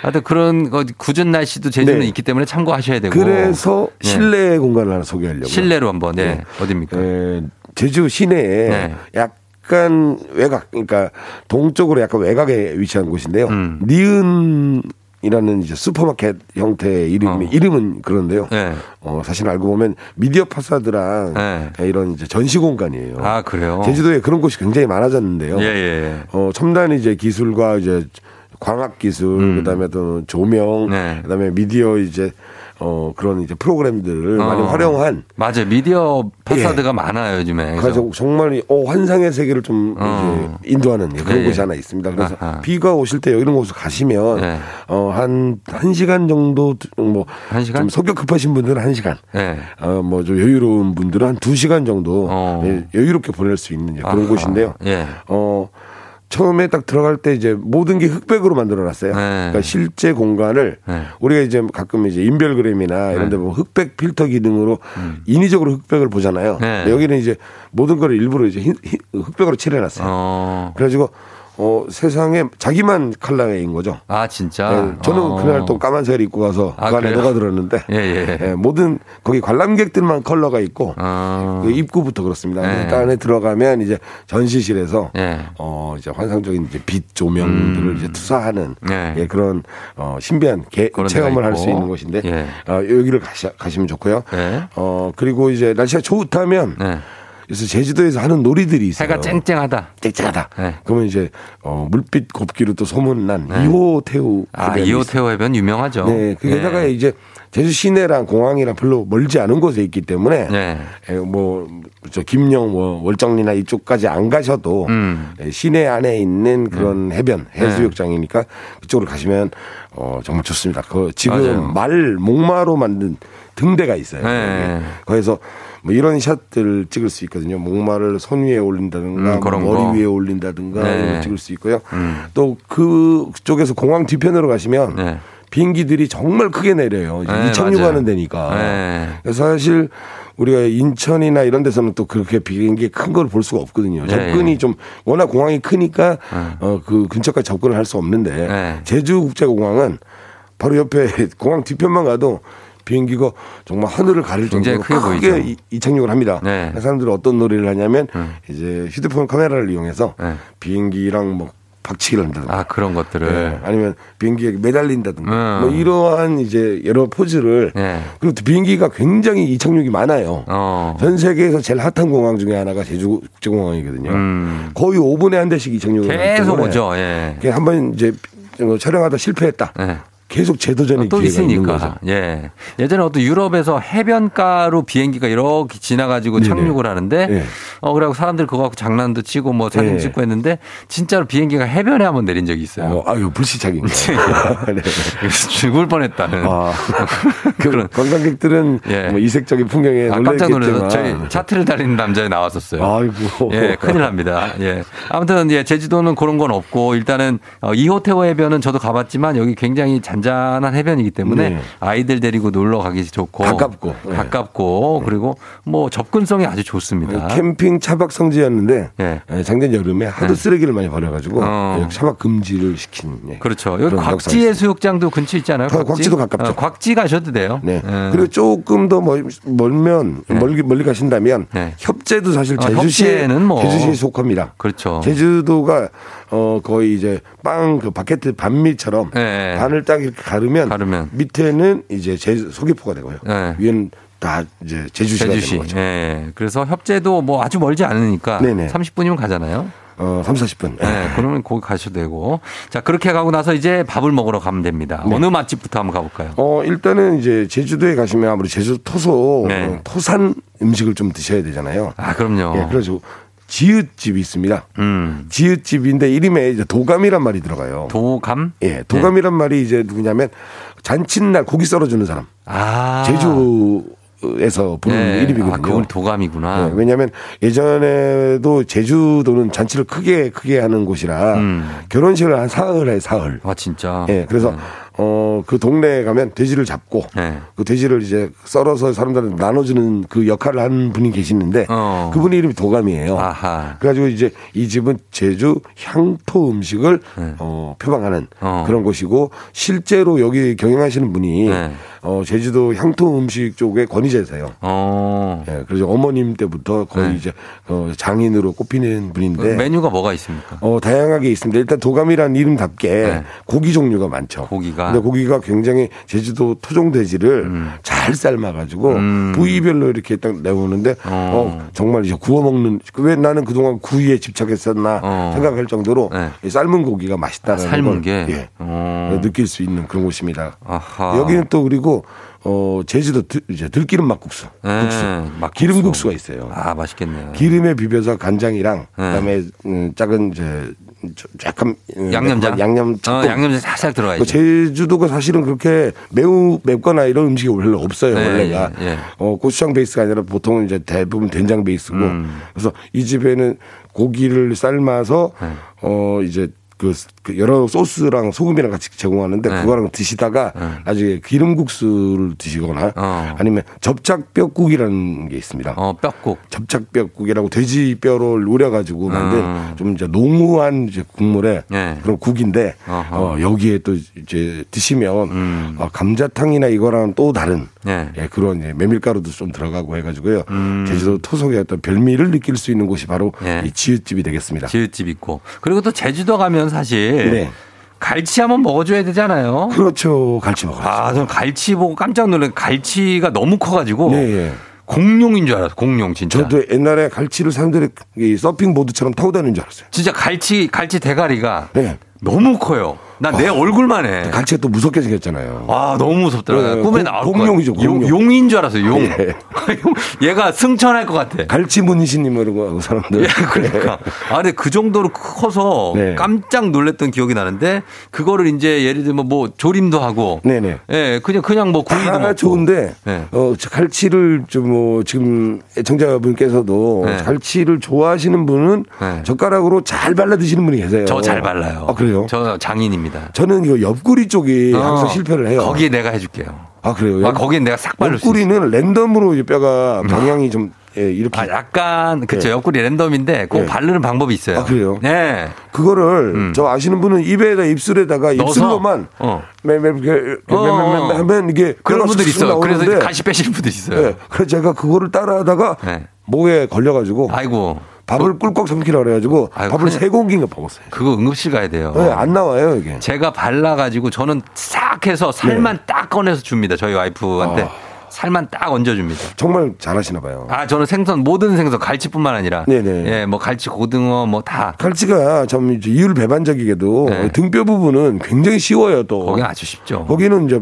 하여튼 그런 거 굳은 날씨도 제주는 네. 있기 때문에 참고하셔야 되고. 그래서 예. 실내 공간을 하나 소개하려고. 실내로 한번, 네. 네. 예, 제주 시내에 네. 약간 외곽, 그러니까 동쪽으로 약간 외곽에 위치한 곳인데요. 음. 니은 이라는 이제 슈퍼마켓 형태의 이름이 어. 이름은 그런데요. 네. 어, 사실 알고 보면 미디어 파사드랑 네. 이런 이제 전시 공간이에요. 아, 그래요? 제주도에 그런 곳이 굉장히 많아졌는데요. 예, 예. 어, 첨단 이제 기술과 이제 광학 기술, 그다음에 또 조명, 네. 그다음에 미디어 이제 어 그런 이제 프로그램들을 많이 어. 활용한 맞아요. 미디어 파사드가 많아요, 요즘에. 그래서 그래서 정말 이, 어, 환상의 세계를 좀 어. 인도하는 그런 예, 곳이 예. 하나 있습니다. 그래서 아하. 비가 오실 때 이런 곳을 가시면 네. 어, 한, 한 시간 정도 뭐. 한 시간? 좀 성격 급하신 분들은 한 시간. 네. 어, 뭐 좀 여유로운 분들은 한두 시간 정도 예, 여유롭게 보낼 수 있는 그런 어. 아하. 곳인데요. 예. 어, 처음에 딱 들어갈 때 이제 모든 게 흑백으로 만들어 놨어요. 그러니까 실제 공간을 네. 우리가 이제 가끔 이제 인별그램이나 이런 데 보면 흑백 필터 기능으로 음. 인위적으로 흑백을 보잖아요. 네. 여기는 이제 모든 걸 일부러 이제 흰- 흰- 흑백으로 칠해 놨어요. 어. 그래가지고 어, 세상에 자기만 컬러인 거죠. 아, 진짜? 네, 저는 어. 그날 또 까만색을 입고 가서 아, 그 안에 그래요? 녹아들었는데 예, 예. 예, 모든 거기 관람객들만 컬러가 있고 그 입구부터 그렇습니다. 네. 일단 안에 들어가면 이제 전시실에서 예. 어 이제 환상적인 이제 빛 조명들을 이제 투사하는 네. 예, 그런 어 신비한 개- 체험을 할 수. 있는 곳인데 예. 어, 여기를 가시, 가시면 좋고요. 네. 어 그리고 이제 날씨가 좋다면 그래서 제주도에서 하는 놀이들이 있어요. 해가 쨍쨍하다. 쨍쨍하다. 네. 그러면 이제 어, 물빛 곱기로 또 소문난 이호 태우 아, 해변이 이호 있어요. 태호 해변 유명하죠. 네, 그게다가 네. 이제 제주 시내랑 공항이랑 별로 멀지 않은 곳에 있기 때문에 네. 예, 뭐저 김영 뭐 월정리나 이쪽까지 안 가셔도 음. 예, 시내 안에 있는 그런 해변 해수욕장이니까 그쪽으로 가시면 어 정말 좋습니다. 그 지금 맞아요. 말 목마로 만든 등대가 있어요. 네. 거기. 거기서 뭐 이런 샷들을 찍을 수 있거든요. 목마를 손 위에 올린다든가 음, 머리 거. 위에 올린다든가 네. 찍을 수 있고요. 음. 또 그쪽에서 공항 뒤편으로 가시면 비행기들이 정말 크게 내려요. 네, 이착륙 맞아요. 하는 데니까. 네. 그래서 사실 우리가 인천이나 이런 데서는 또 그렇게 비행기 큰 걸 볼 수가 없거든요. 네. 접근이 좀 워낙 공항이 크니까 어, 그 근처까지 접근을 할 수 없는데 네. 제주국제공항은 바로 옆에 공항 뒤편만 가도 비행기가 정말 하늘을 가릴 정도로 크게 크게 보이죠. 이- 이착륙을 합니다. 네. 사람들이 어떤 놀이를 하냐면 이제 휴대폰 카메라를 이용해서 네. 비행기랑 뭐 박치기를 한다든가 아, 그런 것들을. 네. 아니면 비행기에 매달린다든가 음. 뭐 이러한 이제 여러 포즈를 네. 그리고 또 비행기가 굉장히 이착륙이 많아요. 어. 전 세계에서 제일 핫한 공항 중에 하나가 제주국제공항이거든요. 음. 거의 5분에 한 대씩 이착륙을 계속 오죠. 예. 한번 이제 뭐 촬영하다 실패했다. 계속 재도전의 네. 또 기회가 있는 거죠. 있으니까. 예. 예전에 어떤 유럽에서 해변가로 비행기가 이렇게 지나가지고 네네. 착륙을 하는데, 네. 어, 그래갖고 사람들 그거 갖고 장난도 치고 뭐 사진 네. 찍고 했는데, 진짜로 비행기가 해변에 한번 내린 적이 있어요. 어, 아유 불시착인 거. 네. 그래서 죽을 뻔했다는. 아, 그 관광객들은 예. 뭐 이색적인 풍경에 아, 깜짝 놀라서 저희 차트를 달리는 남자에 나왔었어요. 아이고. 예, 큰일 납니다. 예. 아무튼, 예, 제주도는 그런 건 없고, 일단은, 어, 이호태호 해변은 저도 가봤지만, 여기 굉장히 잔 잔한 해변이기 때문에, 네. 아이들 데리고 놀러 가기 좋고. 가깝고. 네. 가깝고, 그리고 뭐 접근성이 아주 좋습니다. 캠핑 차박 성지였는데 예. 예, 작년 여름에 하도 네. 쓰레기를 많이 버려가지고 어. 예, 차박 금지를 시킨 예. 그렇죠. 여기 그런 역사가 곽지 해수욕장도 근처 있잖아요. 어, 곽지 도 가깝죠. 어, 곽지 가셔도 돼요. 네. 예. 그리고 조금 더 멀, 멀면 멀리 멀리 가신다면 네. 협재도 사실 어, 제주시에 협재는 뭐. 제주시에 속합니다. 그렇죠. 제주도가 어 거의 이제 빵 그 바게트 반미처럼 네. 반을 딱 이렇게 가르면, 가르면. 밑에는 이제 제주 소개포가 되고요. 네. 위에는 다 이제 제주시가 제주시. 되는 거죠. 예. 그래서 협재도 뭐 아주 멀지 않으니까 네네. 30분이면 가잖아요. 어, 3, 40분. 네, 그러면 거기 가셔도 되고. 자, 그렇게 가고 나서 이제 밥을 먹으러 가면 됩니다. 네. 어느 맛집부터 한번 가볼까요? 어, 일단은 이제 제주도에 가시면 아무래도 제주 토소 네. 어, 토산 음식을 좀 드셔야 되잖아요. 아, 그럼요. 예, 그래서 지읒집이 있습니다. 음. 지읒집인데 이름에 이제 도감이란 말이 들어가요. 도감? 예, 도감이란 말이 이제 누구냐면 잔칫날 고기 썰어주는 사람. 아. 제주 에서 부르는 네. 이름이거든요. 아, 그건 도감이구나. 네, 왜냐하면 예전에도 제주도는 잔치를 크게 크게 하는 곳이라 음. 결혼식을 한 사흘 해 사흘. 아, 진짜. 예, 그래서 어, 그 동네에 가면 돼지를 잡고 네. 그 돼지를 이제 썰어서 사람들한테 나눠주는 그 역할을 하는 분이 계시는데 어. 그분의 이름이 도감이에요. 아하. 그래가지고 이제 이 집은 제주 향토 음식을 어, 표방하는 네. 어. 그런 곳이고 실제로 여기 경영하시는 분이 네. 어, 제주도 향토 음식 쪽의 권위자세요. 어. 예, 그래서 어머님 때부터 거의 네. 이제 어, 장인으로 꼽히는 그 분인데 메뉴가 뭐가 있습니까? 어, 다양하게 있습니다. 일단 도감이라는 이름답게 네. 고기 종류가 많죠. 고기가. 근데 고기가 굉장히 제주도 토종 돼지를 잘 삶아가지고 부위별로 이렇게 딱 내오는데 어. 정말 이제 구워 먹는 왜 나는 그동안 구이에 집착했었나 생각할 정도로 이 삶은 고기가 맛있다는 어. 아, 삶은 걸 게? 예, 어. 느낄 수 있는 그런 곳입니다. 아하. 여기는 또 그리고 어 제주도 들, 이제 들기름 막국수, 네, 국수, 막국수. 기름 국수가 있어요. 아, 맛있겠네요. 기름에 비벼서 간장이랑 그다음에 음, 작은 이제 저- 약간 음, 양념장? 양념 어, 양념장 살짝 들어가 그 있죠. 제주도가 사실은 그렇게 매우 맵거나 이런 음식이 원래 없어요. 네, 원래가 예, 예. 어, 고추장 베이스가 아니라 보통 이제 대부분 된장 베이스고 음. 그래서 이 집에는 고기를 삶아서 네. 어 이제 그, 그 여러 소스랑 소금이랑 같이 제공하는데 네. 그거랑 드시다가 나중에 기름국수를 드시거나 어. 아니면 접착뼈국이라는 게 있습니다. 어, 뼈국. 접착뼈국이라고 돼지 뼈를 우려가지고 만든 음. 좀 이제 농후한 이제 국물에 네. 그런 국인데 어허. 어, 여기에 또 이제 드시면 음. 어, 감자탕이나 이거랑 또 다른 네. 예, 그런 이제 메밀가루도 좀 들어가고 해가지고요. 음. 제주도 토속의 어떤 별미를 느낄 수 있는 곳이 바로 예. 이 지읒집이 되겠습니다. 지읒집 있고. 그리고 또 제주도 가면 사실 네. 갈치 한번 먹어줘야 되잖아요. 그렇죠. 갈치 먹어요. 아, 저는 갈치 보고 깜짝 놀란 갈치가 너무 커가지고 네, 예. 공룡인 줄 알았어. 공룡 진짜. 저도 옛날에 갈치를 사람들이 이 서핑 보드처럼 타고 다니는 줄 알았어요. 진짜 갈치 갈치 대가리가 네. 너무 커요. 난 내 얼굴만 해. 갈치가 또 무섭게 생겼잖아요. 아 너무 무섭더라고요. 네, 꿈에 공- 나올 공룡이죠, 것 같아. 용, 공룡. 용 인 줄 알았어요. 용. 예. 얘가 승천할 것 같아. 갈치 문신님 이러고 하고 사람들. 예, 그러니까. 아, 근데 그 정도로 커서 네. 깜짝 놀랐던 기억이 나는데 그거를 이제 예를 들면 뭐 조림도 하고. 네네. 예, 그냥 그냥 뭐 구이도 다 먹고. 좋은데 네. 어, 저 갈치를 좀 뭐 지금 애청자분께서도 네. 갈치를 좋아하시는 분은 네. 젓가락으로 잘 발라 드시는 분이 계세요. 저 잘 발라요. 아 그래요? 저 장인입니다. 저는 이거 옆구리 쪽이 어, 항상 실패를 해요. 거기에 내가 해줄게요. 아 그래요? 아, 거기에 내가 싹 바를. 옆구리는 랜덤으로 이 뼈가 방향이 좀 예, 이렇게 아, 약간 그쵸 네. 옆구리 랜덤인데 꼭 네. 바르는 방법이 있어요. 아, 그래요? 네. 그거를 저 아시는 분은 입에다 입술에다가 음. 입술로만 어. 매매 이렇게 어, 어. 하면 이게 그런 분들 있어요. 그래서 나오는데 가시 빼시는 분들 있어요. 네. 그래서 제가 그거를 따라 하다가 네. 목에 걸려가지고 아이고. 밥을 꿀꺽 삼키라 그래가지고 아이고, 밥을 세 공기인가 먹었어요. 그거 응급실 가야 돼요. 네, 안 나와요 이게. 제가 발라가지고 저는 싹 해서 살만 네. 딱 꺼내서 줍니다. 저희 와이프한테 아. 살만 딱 얹어줍니다. 정말 잘하시나 봐요. 아, 저는 생선, 모든 생선, 갈치뿐만 아니라. 네네. 예, 뭐 갈치, 고등어, 뭐 다. 갈치가 참 이율 배반적이게도 네. 등뼈 부분은 굉장히 쉬워요 또. 거기 아주 쉽죠. 거기는 이제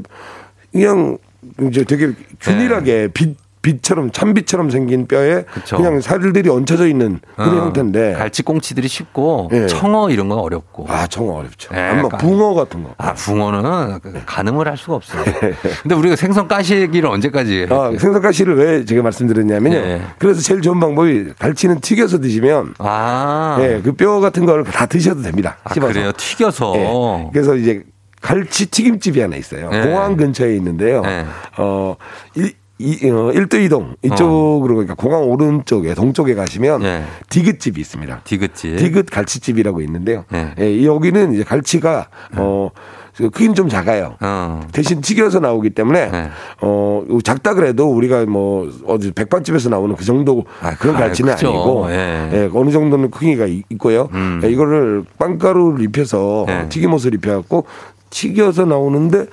그냥 이제 되게 균일하게 네. 빛 빛처럼 참빛처럼 생긴 뼈에 그쵸. 그냥 살들이 얹혀져 있는 그런 어, 형태인데. 갈치 꽁치들이 쉽고, 예. 청어 이런 건 어렵고. 아 청어 어렵죠. 네, 아마 까- 붕어 같은 거. 아, 붕어는 가늠을 할 수가 없어요. 근데 우리가 생선 까시기를 언제까지 아, 해요? 생선가시를 왜 제가 말씀드렸냐면요. 네. 그래서 제일 좋은 방법이 갈치는 튀겨서 드시면 아, 예, 그 뼈 같은 걸 다 드셔도 됩니다. 아, 씹어서. 그래요? 튀겨서. 예. 그래서 이제 갈치 튀김집이 하나 있어요. 네. 공항 근처에 있는데요. 네. 어, 이, 이, 어, 일도이동 이쪽으로 그러니까 공항 오른쪽에 동쪽에 가시면 네. 디귿집이 있습니다. 디귿집. 디귿 갈치집이라고 있는데요. 네. 예, 여기는 이제 갈치가 어그 크기는 좀 작아요. 어. 대신 튀겨서 나오기 때문에 네. 어 작다 그래도 우리가 뭐 어디 백반집에서 나오는 그 정도 아, 그런 아, 갈치는 크죠. 아니고 예. 예, 어느 정도는 크기가 이- 있고요. 음. 예, 이거를 빵가루를 입혀서 네. 튀김옷을 입혀갖고 튀겨서 나오는데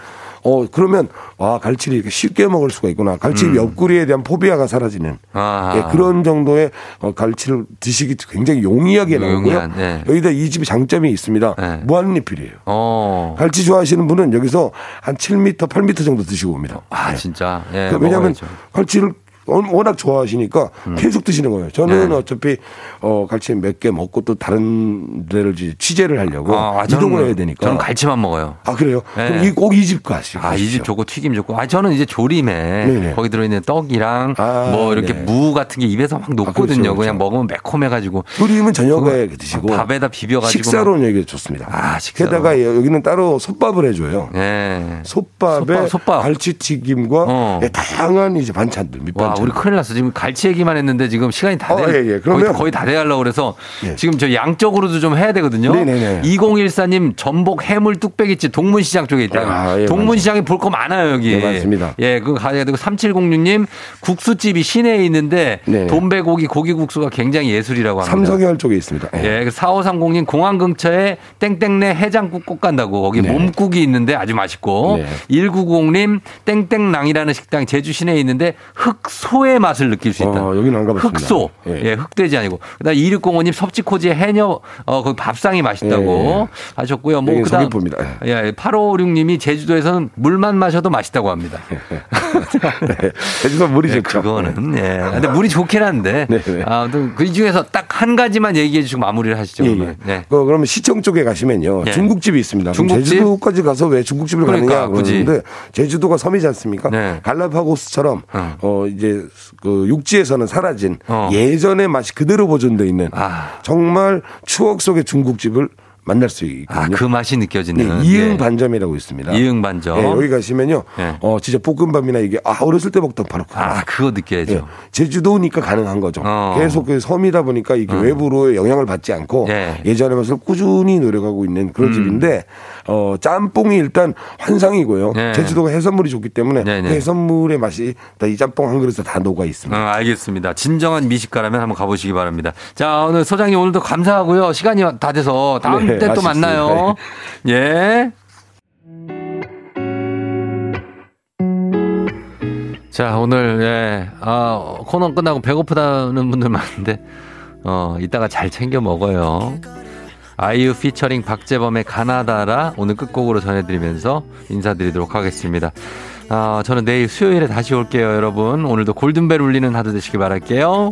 어 그러면 와 갈치를 이렇게 쉽게 먹을 수가 있구나. 갈치 음. 옆구리에 대한 포비아가 사라지는 아. 예, 그런 정도의 어, 갈치를 드시기 굉장히 용이하게 나오고요. 네. 여기다 이 집이 장점이 있습니다. 네. 무한 리필이에요. 어. 갈치 좋아하시는 분은 여기서 한 7m, 8m 정도 드시고 옵니다. 아, 네. 진짜. 예, 그 왜냐하면 먹어야죠. 갈치를 워낙 좋아하시니까 계속 드시는 거예요. 저는 네. 어차피 어 갈치 몇 개 먹고 또 다른 데를 취재를 하려고 아, 이동을 저는- 해야 되니까. 저는 갈치만 먹어요. 아 그래요? 네. 그럼 꼭이 집 가시죠. 아, 이 집 좋고 튀김 좋고. 아, 저는 이제 조림에 네네. 거기 들어있는 떡이랑 아, 뭐 이렇게 네. 무 같은 게 입에서 막 녹거든요. 그렇죠, 그렇죠. 그냥 먹으면 매콤해가지고. 조림은 저녁에 드시고 밥에다 비벼가지고. 식사로는 여기 좋습니다. 아, 식사로. 게다가 여기는 따로 솥밥을 해줘요. 예. 솥밥에 솥밥, 솥밥. 갈치튀김과 어. 예, 다양한 이제 반찬들 밑반 찬 우리 큰일 났어. 지금 갈치 얘기만 했는데 지금 시간이 다 어, 돼. 예, 예. 거의, 거의 다 돼가려고 그래서 예. 지금 저 양쪽으로도 좀 해야 되거든요. 네네네. 2014님 전복 해물 뚝배기집 동문시장 쪽에 있다. 아, 예, 동문시장에 볼 거 많아요, 여기. 네, 맞습니다. 예, 그거 가야 되고 3706님 국수집이 시내에 있는데 네. 돈배고기 고기국수가 굉장히 예술이라고 합니다. 삼성혈 쪽에 있습니다. 예. 예, 4530님 공항 근처에 땡땡네 해장국 꼭 간다고 거기 네. 몸국이 있는데 아주 맛있고 네. 1990님 땡땡랑이라는 식당 제주 시내에 있는데 흑 소의 맛을 느낄 수 있다. 어, 여기는 안 가봤습니다. 흑소. 예. 예, 흑돼지 아니고. 그다음 2605님 섭지코지의 해녀 어 거기 밥상이 맛있다고 하셨고요. 뭐 그다음 서귀포입니다. 예, 8556님이 제주도에서는 물만 마셔도 맛있다고 합니다. 네. 제주도 물이 네, 좋죠. 그거는 예. 근데 물이 좋긴 한데 네, 네. 아무튼 그 중에서 딱 한 가지만 얘기해 주시고 마무리를 하시죠. 예. 예. 네. 그, 그러면 시청 쪽에 가시면요. 예. 중국집이 있습니다. 중국집? 제주도까지 가서 왜 중국집을 그러니까, 가느냐. 그러는데 제주도가 섬이지 않습니까? 네. 갈라파고스처럼 어. 어. 이제 그 육지에서는 사라진 어. 예전의 맛이 그대로 보존돼 있는 아. 정말 추억 속의 중국집을 만날 수 있거든요. 아, 그 맛이 네, 느껴지는. 이응 예. 반점이라고 있습니다. 이응 반점. 예, 여기 가시면요. 예. 어, 진짜 볶음밥이나 이게 아, 어렸을 때 먹던 바로 그 아, 맛. 그거 느껴야죠. 예, 제주도니까 가능한 거죠. 어. 계속 그 섬이다 보니까 이게 외부로 영향을 받지 않고 예. 예전의 맛을 꾸준히 노력하고 있는 그런 음. 집인데 어, 짬뽕이 일단 환상이고요. 네. 제주도가 해산물이 좋기 때문에 네네. 그 해산물의 맛이 다이 짬뽕 한 그릇에 다 녹아 어, 있습니다. 알겠습니다. 진정한 미식가라면 한번 가보시기 바랍니다. 자, 오늘 소장님 오늘도 감사하고요. 시간이 다 돼서 다음 네, 때또 아쉽습니다. 만나요. 예. 자, 오늘, 예, 아, 코너 끝나고 배고프다는 분들 많은데, 어, 이따가 잘 챙겨 먹어요. 아이유 피처링 박재범의 가나다라 오늘 끝곡으로 전해드리면서 인사드리도록 하겠습니다. 아, 저는 내일 수요일에 다시 올게요, 여러분. 오늘도 골든벨 울리는 하루 되시길 바랄게요.